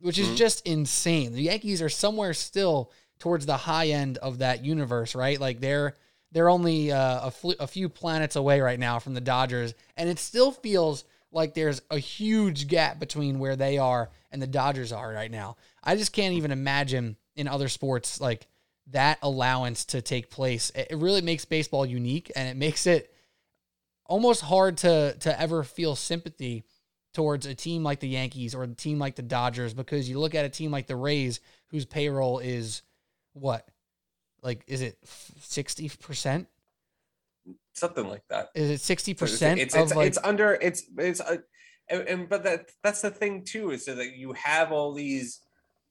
which is just insane. The Yankees are somewhere still towards the high end of that universe, right? Like they're they're only uh, a, fl- a few planets away right now from the Dodgers, and it still feels like there's a huge gap between where they are and the Dodgers are right now. I just can't even imagine in other sports like that allowance to take place. It it really makes baseball unique, and it makes it almost hard to to ever feel sympathy towards a team like the Yankees or a team like the Dodgers because you look at a team like the Rays whose payroll is what? Like is it 60% Something like that. is it 60% It's of it's, like it's under it's it's uh, and, and but that that's the thing too is so that you have all these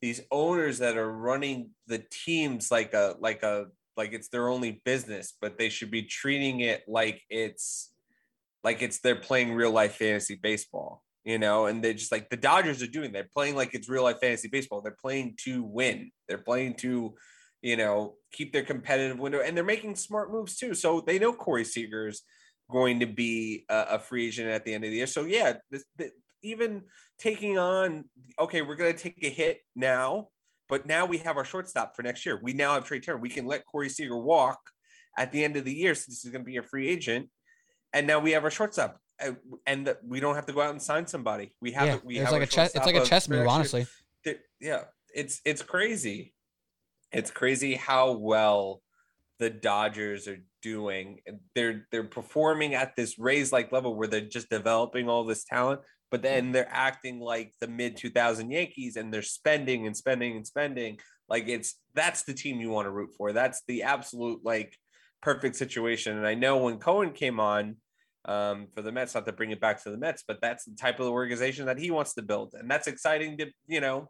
these owners that are running the teams like a like a like it's their only business, but they should be treating it like it's like it's they're playing real life fantasy baseball, you know, and they just like the Dodgers are doing. They're playing like it's real life fantasy baseball. They're playing to win. They're playing to, you know, keep their competitive window, and they're making smart moves too. So they know Corey Seager's going to be a, a free agent at the end of the year. So yeah, this, even taking on, okay, we're going to take a hit now, but now we have our shortstop for next year. We now have Trea Turner. We can let Corey Seager walk at the end of the year since he's going to be a free agent, and now we have our shortstop, and we don't have to go out and sign somebody. We have yeah, it. We it's have like a chess it's like a chess move honestly. Yeah, it's it's crazy. It's crazy how well the Dodgers are doing. They're they're performing at this Rays like level where they're just developing all this talent, but then they're acting like the mid 2000 Yankees and they're spending and spending and spending. Like it's that's the team you want to root for. That's the absolute like perfect situation. And I know when Cohen came on um, for the Mets, not to bring it back to the Mets, but that's the type of organization that he wants to build, and that's exciting to you know.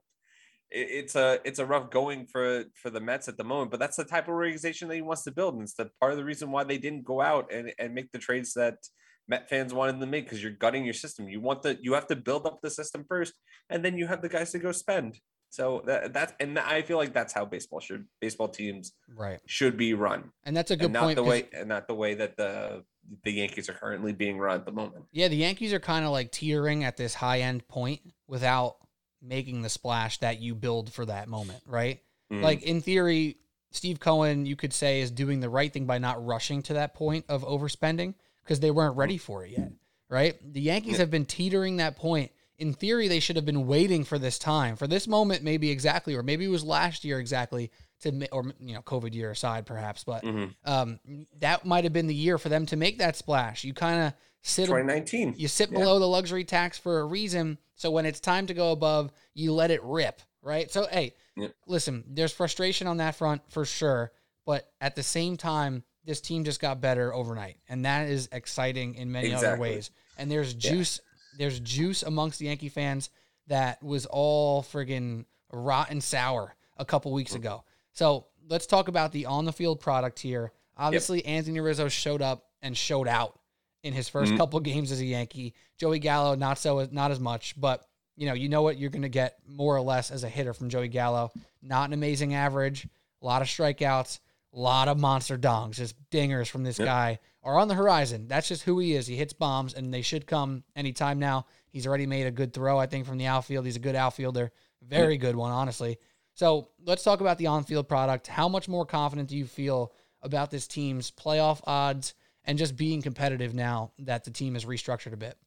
It, it's a it's a rough going for for the Mets at the moment, but that's the type of organization that he wants to build, and it's the part of the reason why they didn't go out and and make the trades that Met fans wanted to make because you're gutting your system. You want the you have to build up the system first, and then you have the guys to go spend. So that that's and I feel like that's how baseball should baseball teams right should be run, and that's a good and not point. the way and not the way that the the Yankees are currently being run at the moment. Yeah, the Yankees are kind of like teetering at this high end point without making the splash that you build for that moment, right? Mm. Like in theory, Steve Cohen, you could say, is doing the right thing by not rushing to that point of overspending because they weren't ready for it yet, right? The Yankees have been teetering that point. In theory, they should have been waiting for this time, for this moment, maybe exactly, or maybe it was last year exactly to, or you know, COVID year aside, perhaps, but Mhm. um, that might have been the year for them to make that splash. You kind of sit 2019. you sit Yeah. below the luxury tax for a reason. So when it's time to go above, you let it rip, right? So hey, Yeah. listen, there's frustration on that front for sure, but at the same time, this team just got better overnight, and that is exciting in many other ways. And there's Yeah. juice, there's juice amongst the Yankee fans that was all friggin' rotten sour a couple weeks ago. So let's talk about the on the field product here. Obviously, Anthony Rizzo showed up and showed out in his 1st Mhm. couple games as a Yankee. Joey Gallo not so not as much, but you know you know what you're going to get more or less as a hitter from Joey Gallo. Not an amazing average, a lot of strikeouts, a lot of monster dongs, just dingers from this Yep. guy are on the horizon. That's just who he is. He hits bombs, and they should come anytime now. He's already made a good throw, I think, from the outfield. He's a good outfielder, very good one, honestly. So let's talk about the on-field product. How much more confident do you feel about this team's playoff odds and just being competitive now that the team has restructured a bit?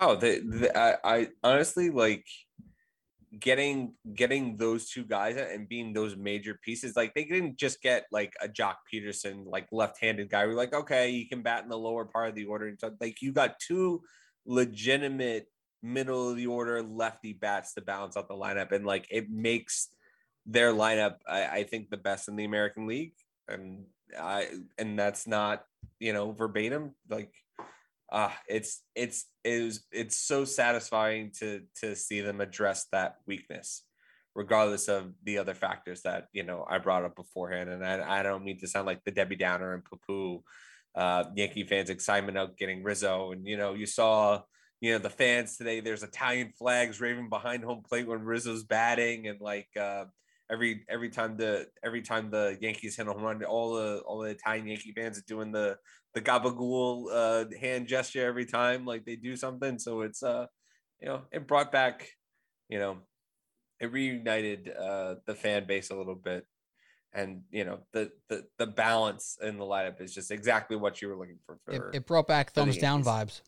Oh, the, the I, I honestly like getting getting those two guys and being those major pieces. Like they didn't just get like a Joc Pederson, like left-handed guy. We're like, okay, you can bat in the lower part of the order. And so, like you got two legitimate middle of the order lefty bats to balance out the lineup, and like it makes their lineup, I, I think, the best in the American League. And I and that's not you know verbatim like uh it's it's it was it's so satisfying to to see them address that weakness regardless of the other factors that you know i brought up beforehand. And i, I don't mean to sound like the debbie downer and poo uh yankee fans excitement out getting rizzo. And you know you saw you know the fans today there's italian flags raving behind home plate when rizzo's batting. And like uh every every time the every time the Yankees hit a home run, all the all the Italian Yankee fans are doing the the gabagool uh, hand gesture every time like they do something. So it's uh you know it brought back you know it reunited uh the fan base a little bit. And you know the the the balance in the lineup is just exactly what you were looking for. It, for it brought back thumbs down vibes.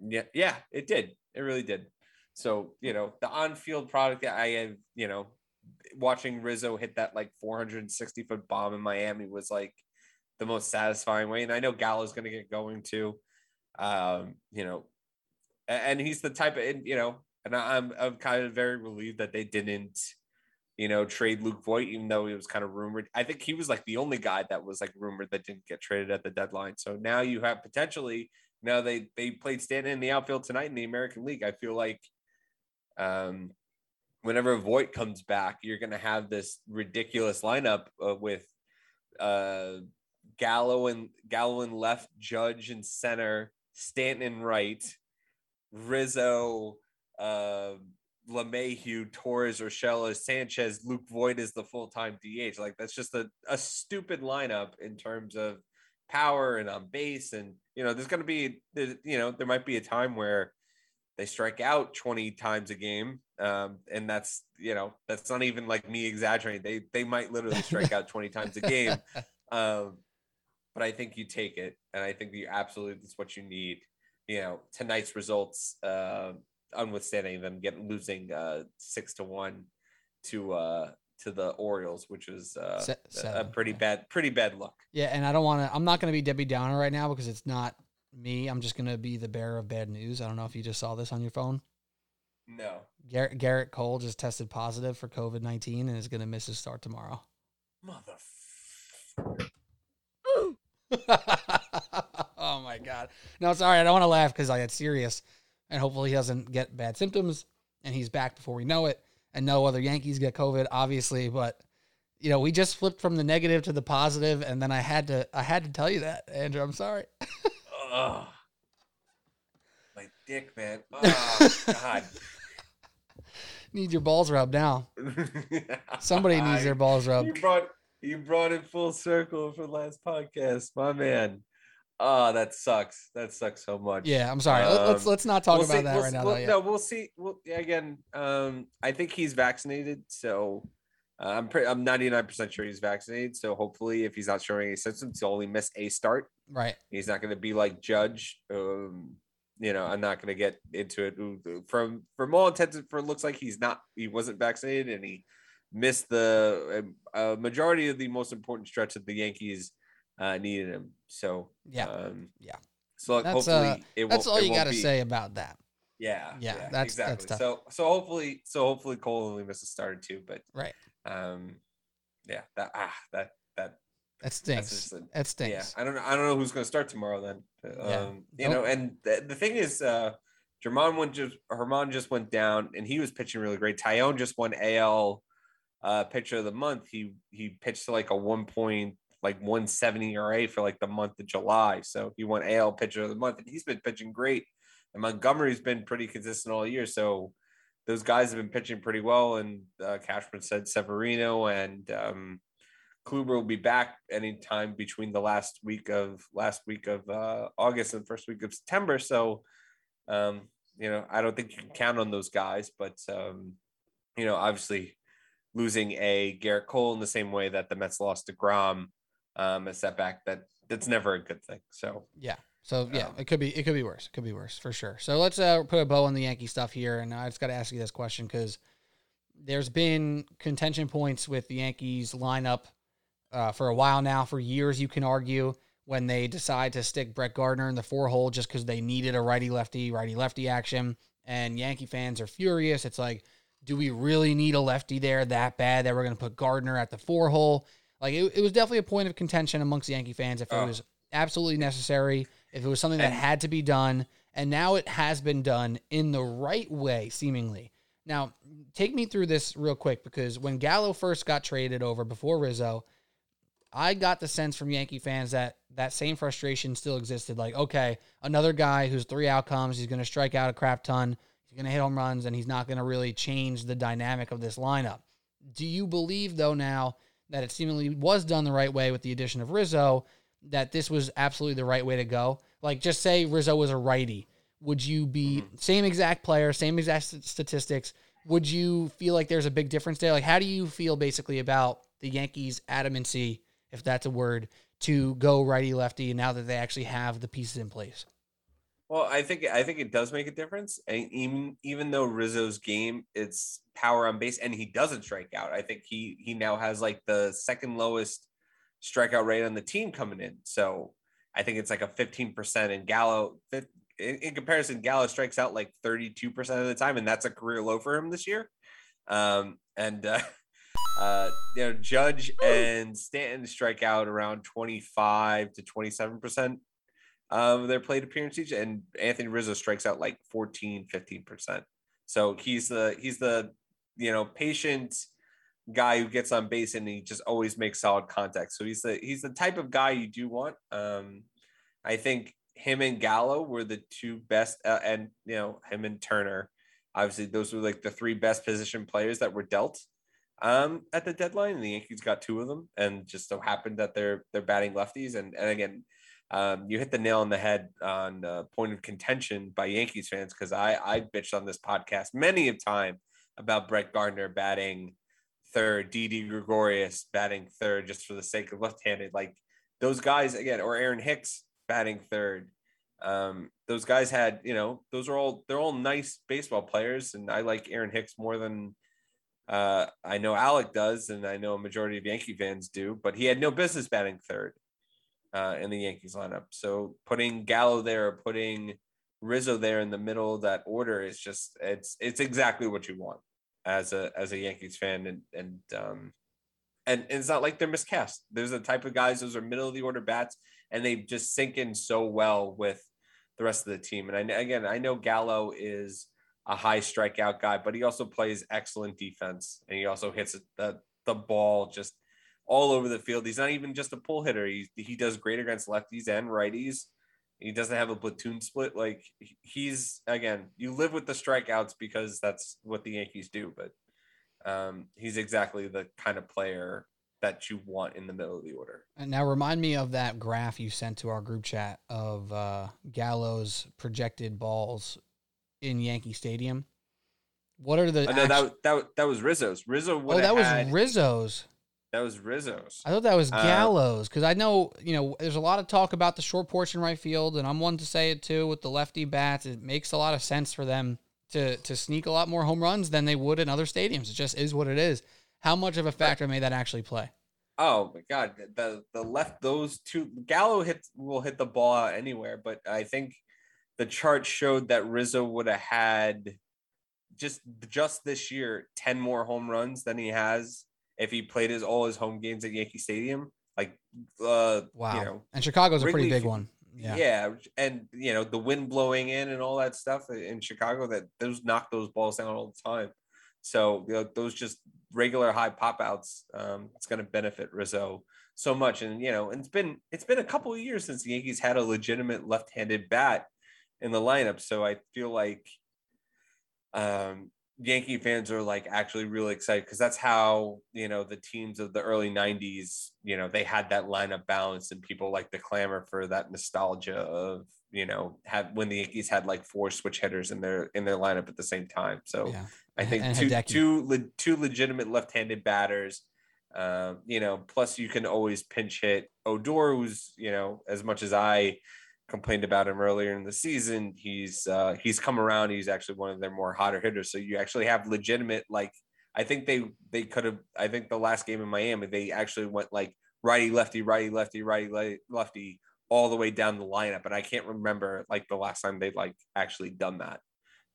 yeah, yeah, it did. It really did. So, you know, the on-field product that I have, you know, watching Rizzo hit that like 460 foot bomb in Miami was like the most satisfying way. And I know Gallo's going to get going too. Um, you know, and he's the type of, you know, and I'm, I'm kind of very relieved that they didn't, you know, trade Luke Voit, even though he was kind of rumored. I think he was like the only guy that was like rumored that didn't get traded at the deadline. So now you have potentially, now they they played Stanton in the outfield tonight in the American League. I feel like um whenever Voit comes back, you're going to have this ridiculous lineup uh, with uh Gallo and Gallo in left, Judge and center, Stanton in right, Rizzo, uh LeMahieu, Torres, Urshela, Sanchez, Luke Voit is the full-time DH. Like that's just a, a stupid lineup in terms of power and on base. And you know, there's gonna be there's- you know, there might be a time where they strike out 20 times a game. Um, and that's you know, that's not even like me exaggerating. They they might literally strike out 20 times a game. Um, but I think you take it, and I think you absolutely that's what you need. You know, tonight's results, uh, unwithstanding them getting losing uh, six to one to uh, to the Orioles, which was uh, Se- a pretty yeah. bad, pretty bad look. Yeah, and I don't want to. I'm not going to be Debbie Downer right now because it's not me. I'm just going to be the bearer of bad news. I don't know if you just saw this on your phone. No. Garrett, Gerrit Cole just tested positive for COVID 19 and is going to miss his start tomorrow. Mother. oh my God. No, sorry. I don't want to laugh because I get serious and hopefully he doesn't get bad symptoms and he's back before we know it. And no other Yankees get COVID, obviously, but you know, we just flipped from the negative to the positive, and then I had to I had to tell you that, Andrew. I'm sorry. My dick, man. Oh God. Need your balls rubbed now. Somebody needs their balls rubbed. You brought you brought it full circle for the last podcast, my man. Oh, that sucks. That sucks so much. Yeah, I'm sorry. Let- let's Um, let's not talk We'll about see- that we'll right now. we'll- though, yeah. No, we'll see. Well, again, um, I think he's vaccinated, so uh, I'm pretty. I'm 99 percent sure he's vaccinated. So hopefully, if he's not showing any symptoms, he'll only miss a start. Right. He's not going to be like Judge. Um, you know, I'm not going to get into it. From from all intents, and- for it looks like he's not. He wasn't vaccinated, and he missed the uh, majority of the most important stretch that the Yankees uh, needed him. So Yeah. um, Yeah. So That's, hopefully, uh, it That's won't, all you got to say about that. Yeah, Yeah, yeah, that's- that's exactly. tough. so so hopefully so hopefully Cole only missed a start or but Right. um, yeah, that ah that that That stinks. a- that yeah. I don't know I don't know who's gonna start tomorrow then. Um, Yeah. you know, and the, the thing is, uh, German went just Herman just went down, and he was pitching really great. Taillon just won AL uh, pitcher of the month. He he pitched to like a one point like 170 ERA for like the month of July. So he won AL pitcher of the month, and he's been pitching great. And Montgomery's been pretty consistent all year. So those guys have been pitching pretty well. And uh, Cashman said Severino and um, Kluber will be back anytime between the last week of last week of uh, August and first week of September. So, um, you know, I don't think you can count on those guys, but um, you know, obviously losing a Gerrit Cole in the same way that the Mets lost deGrom, um, a setback that that's never a good thing. So Yeah. So yeah, Um, it could be it could be worse. It could be worse for sure. So let's uh, put a bow on the Yankee stuff here, and I just got to ask you this question because there's been contention points with the Yankees lineup uh, for a while now. For years, you can argue when they decide to stick Brett Gardner in the four hole just because they needed a righty lefty righty lefty action, and Yankee fans are furious. It's like, do we really need a lefty there that bad that we're going to put Gardner at the four hole? Like it, it was definitely a point of contention amongst Yankee fans if it Oh. was absolutely necessary, if it was something that had to be done, and now it has been done in the right way, seemingly. Now, take me through this real quick because when Gallo first got traded over before Rizzo, I got the sense from Yankee fans that that same frustration still existed. Like, okay, another guy who's three outcomes, he's going to strike out a crap ton, he's going to hit home runs, and he's not going to really change the dynamic of this lineup. Do you believe, though, now that it seemingly was done the right way with the addition of Rizzo, that this was absolutely the right way to go? Like, just say Rizzo was a righty. Would you be mm-hmm. same exact player, same exact statistics? Would you feel like there's a big difference there? Like, how do you feel basically about the Yankees' adamancy, if that's a word, to go righty lefty now that they actually have the pieces in place? Well, I think I think it does make a difference. And even even though Rizzo's game, it's power on base, and he doesn't strike out. I think he he now has like the second lowest strikeout rate on the team coming in. So I think it's like a fifteen percent. And Gallo, in, in comparison, Gallo strikes out like thirty two percent of the time, and that's a career low for him this year. Um, and uh, uh, you know, Judge and Stanton strike out around twenty five to twenty seven percent of their plate appearance each and Anthony Rizzo strikes out like 14 15%. So he's the he's the you know patient guy who gets on base and he just always makes solid contact. So he's the he's the type of guy you do want. Um I think him and Gallo were the two best uh, and you know him and Turner obviously those were like the three best position players that were dealt um at the deadline and the Yankees got two of them and just so happened that they're they're batting lefties and and again um, you hit the nail on the head on uh, point of contention by Yankees fans because I I bitched on this podcast many a time about Brett Gardner batting third, Didi Gregorius batting third just for the sake of left-handed. Like those guys again, or Aaron Hicks batting third. Um, those guys had you know those are all they're all nice baseball players, and I like Aaron Hicks more than uh, I know Alec does, and I know a majority of Yankee fans do. But he had no business batting third uh, in the Yankees lineup. So putting Gallo there, putting Rizzo there in the middle of that order is just it's it's exactly what you want as a as a Yankees fan and and um and, and it's not like they're miscast. There's a type of guys those are middle of the order bats and they just sink in so well with the rest of the team. And I again I know Gallo is a high strikeout guy, but he also plays excellent defense and he also hits the the ball just all over the field. He's not even just a pull hitter. He he does great against lefties and righties. He doesn't have a platoon split. Like he's again, you live with the strikeouts because that's what the Yankees do. But um, he's exactly the kind of player that you want in the middle of the order. And now remind me of that graph you sent to our group chat of uh, Gallo's projected balls in Yankee Stadium. What are the? Oh, no, that, that that was Rizzo's. Rizzo. Oh, that was had, Rizzo's. That was Rizzo's. I thought that was Uh, Gallo's because I know you know there's a lot of talk about the short porch in right field, and I'm one to say it too with the lefty bats. It makes a lot of sense for them to to sneak a lot more home runs than they would in other stadiums. It just is what it is. How much of a factor may that actually play? Oh my God, the the left those two Gallo hit will hit the ball out anywhere, but I think the chart showed that Rizzo would have had just just this year ten more home runs than he has if he played his all his home games at Yankee Stadium. Like, uh, Wow. you know, and Chicago's a pretty big one. Yeah. yeah. and you know the wind blowing in and all that stuff in Chicago that those knock those balls down all the time. So you know, those just regular high pop outs, um, it's going to benefit Rizzo so much. And you know, and it's been it's been a couple of years since the Yankees had a legitimate left-handed bat in the lineup. So I feel like um, Yankee fans are like actually really excited because that's how you know the teams of the early '90s, you know, they had that lineup balance, and people like the clamor for that nostalgia of you know have when the Yankees had like four switch hitters in their in their lineup at the same time. So Yeah. I think And two Hideki. two le- two legitimate left-handed batters. Um, you know, plus you can always pinch hit Odor, who's you know as much as I complained about him earlier in the season, he's uh, he's come around. He's actually one of their more hotter hitters. So you actually have legitimate like I think they they could have. I think the last game in Miami they actually went like righty lefty righty lefty righty lefty all the way down the lineup, and I can't remember like the last time they like actually done that.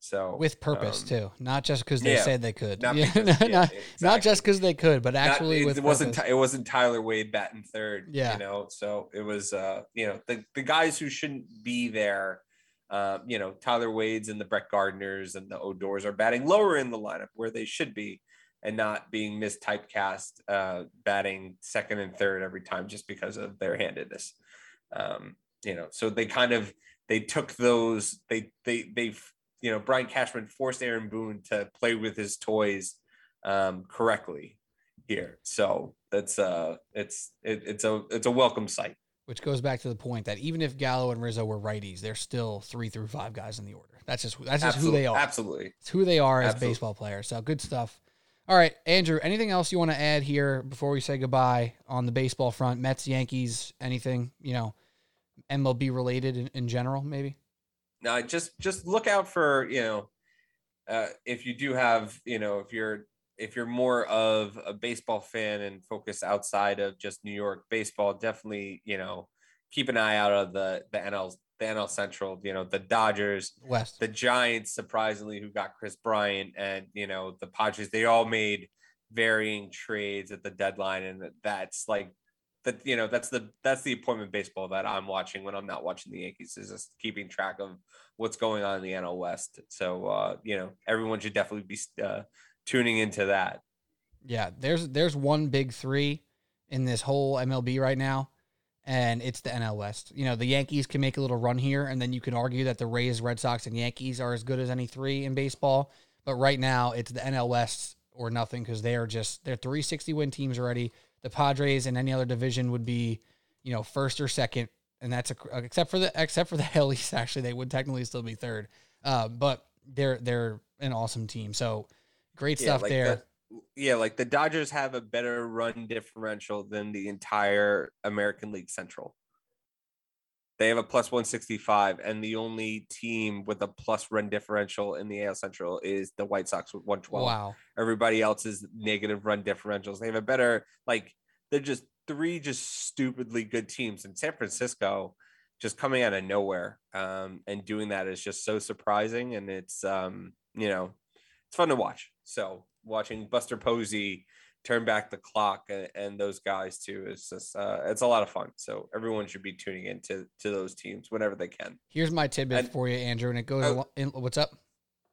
So With purpose um, too, not just because they yeah. said they could. not because- not, yeah, not, exactly. just because they could, but Not- actually it, with it wasn't. It wasn't Tyler Wade batting third. Yeah. you know, so it was uh you know the the guys who shouldn't be there. Um, you know, Tyler Wade's and the Brett Gardners and the Odors are batting lower in the lineup where they should be, and not being mistypecast, uh, batting second and third every time just because of their handedness. Um, you know, so they kind of they took those they they they you know Brian Cashman forced Aaron Boone to play with his toys um, correctly here. So that's uh it's it, it's a it's a welcome sight. Which goes back to the point that even if Gallo and Rizzo were righties, they're still three through five guys in the order. That's just that's just who they are. Absolutely. It's who they are as Absolutely. baseball players. So good stuff. All right, Andrew. Anything else you want to add here before we say goodbye on the baseball front? Mets, Yankees, anything you know, MLB related in, in general, maybe. Now just just look out for you know uh, if you do have you know if you're if you're more of a baseball fan and focus outside of just New York baseball, definitely you know keep an eye out of the the NL the NL Central. You know the Dodgers, West. the Giants, surprisingly, who got Kris Bryant, and you know the Padres, they all made varying trades at the deadline, and that's like that. You know, that's the that's the appointment baseball that I'm watching when I'm not watching the Yankees. Is just keeping track of what's going on in the NL West. So uh, you know, everyone should definitely be uh, tuning into that. Yeah, there's there's one big three in this whole MLB right now, and it's the NL West. You know, the Yankees can make a little run here, and then you can argue that the Rays, Red Sox, and Yankees are as good as any three in baseball. But right now, it's the NL West or nothing because they are just they're 360 win teams already. The Padres in any other division would be, you know, first or second, and that's a, except for the except for the Hell East. Actually, they would technically still be third. Uh, but they're they're an awesome team. So great stuff like there. the- yeah, like the Dodgers have a better run differential than the entire American League Central. They have a plus 165, and the only team with a plus run differential in the AL Central is the White Sox with 112. wow. Everybody else is negative run differentials. They have a better, like, they're just three just stupidly good teams. In San Francisco, just coming out of nowhere. Um, and doing that is just so surprising, and it's um, you know, it's fun to watch. So watching Buster Posey turn back the clock and, and those guys too is just uh, it's a lot of fun. So everyone should be tuning into to those teams whenever they can. Here's my tidbit And- for you, Andrew, and it goes. Oh. in, what's up?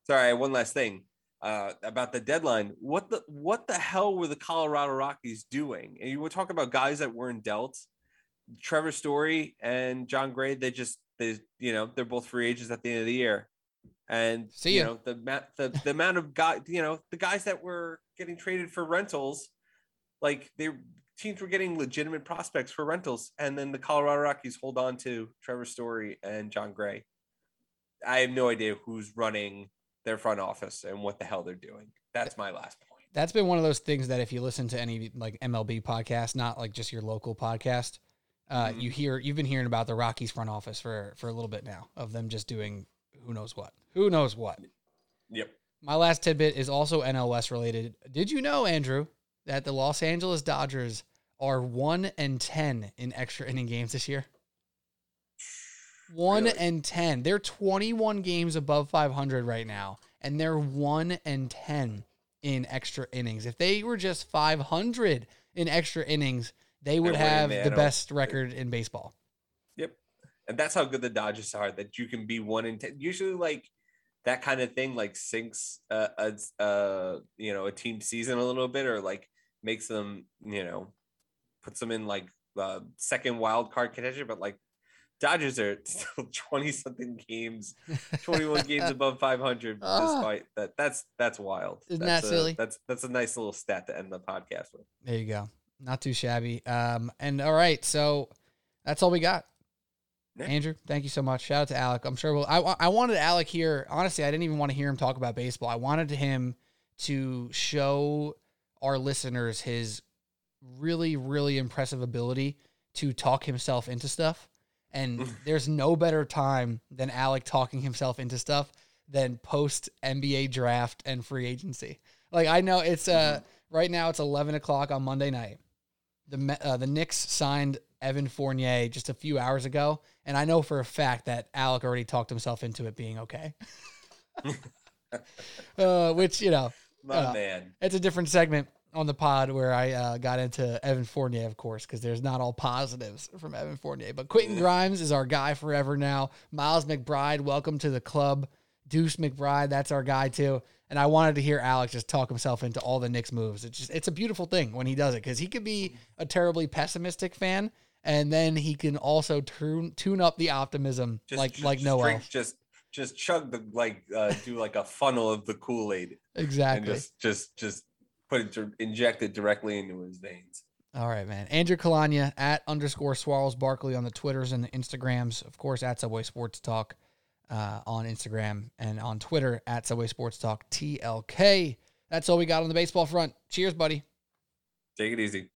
Sorry, one last thing uh, about the deadline. What the what the hell were the Colorado Rockies doing? And you were talking about guys that weren't dealt. Trevor Story and Jon Gray. They just they you know they're both free agents at the end of the year, and See you know the the the amount of guy you know the guys that were getting traded for rentals, like they teams were getting legitimate prospects for rentals, and then the Colorado Rockies hold on to Trevor Story and Jon Gray. I have no idea who's running their front office and what the hell they're doing. That's my last point. That's been one of those things that if you listen to any like MLB podcast, not like just your local podcast, uh, Mhm. you hear you've been hearing about the Rockies front office for for a little bit now of them just doing who knows what, who knows what. Yep. My last tidbit is also NLS related. Did you know, Andrew, that the Los Angeles Dodgers are one and ten in extra inning games this year? One Really? and ten. They're twenty-one games above five hundred right now, and they're one and ten in extra innings. If they were just five hundred in extra innings, they would have the the best record in baseball. Yep. And that's how good the Dodgers are that you can be one and ten. Usually, like that kind of thing, like sinks a, a, a you know a team season a little bit, or like makes them you know puts them in like uh, second wild card contention. But like Dodgers are still twenty something games, twenty one games above five hundred. Ah. Despite that, that's that's wild. Isn't That's that a- silly? That's that's a nice little stat to end the podcast with. There you go. Not too shabby. Um, and all right, so that's all we got. Yeah. Andrew, thank you so much. Shout out to Alec. I'm sure we'll. I, I wanted Alec here. Honestly, I didn't even want to hear him talk about baseball. I wanted him to show our listeners his really, really impressive ability to talk himself into stuff. And there's no better time than Alec talking himself into stuff than post NBA draft and free agency. Like I know it's uh right now it's 11 o'clock on Monday night. The uh, the Knicks signed Evan Fournier just a few hours ago, and I know for a fact that Alec already talked himself into it being okay. uh, which you know My Uh, man. it's a different segment on the pod where I uh, got into Evan Fournier, of course, because there's not all positives from Evan Fournier. But Quentin Grimes is our guy forever now. Miles McBride, welcome to the club. Deuce McBride, that's our guy too. And I wanted to hear Alex just talk himself into all the Knicks moves. It's just it's a beautiful thing when he does it because he could be a terribly pessimistic fan, and then he can also tune tune up the optimism Just, like just like no drink-. Just just chug the like uh, do like a funnel of the Kool Aid and Exactly. just just just put it inject it directly into his veins. All right, man. Andrew Kalanya at underscore Swirls Barkley on the Twitters and the Instagrams. Of course, at Subway Sports Talk uh, on Instagram and on Twitter at Subway Sports Talk TLK. That's all we got on the baseball front. Cheers, buddy. Take it easy.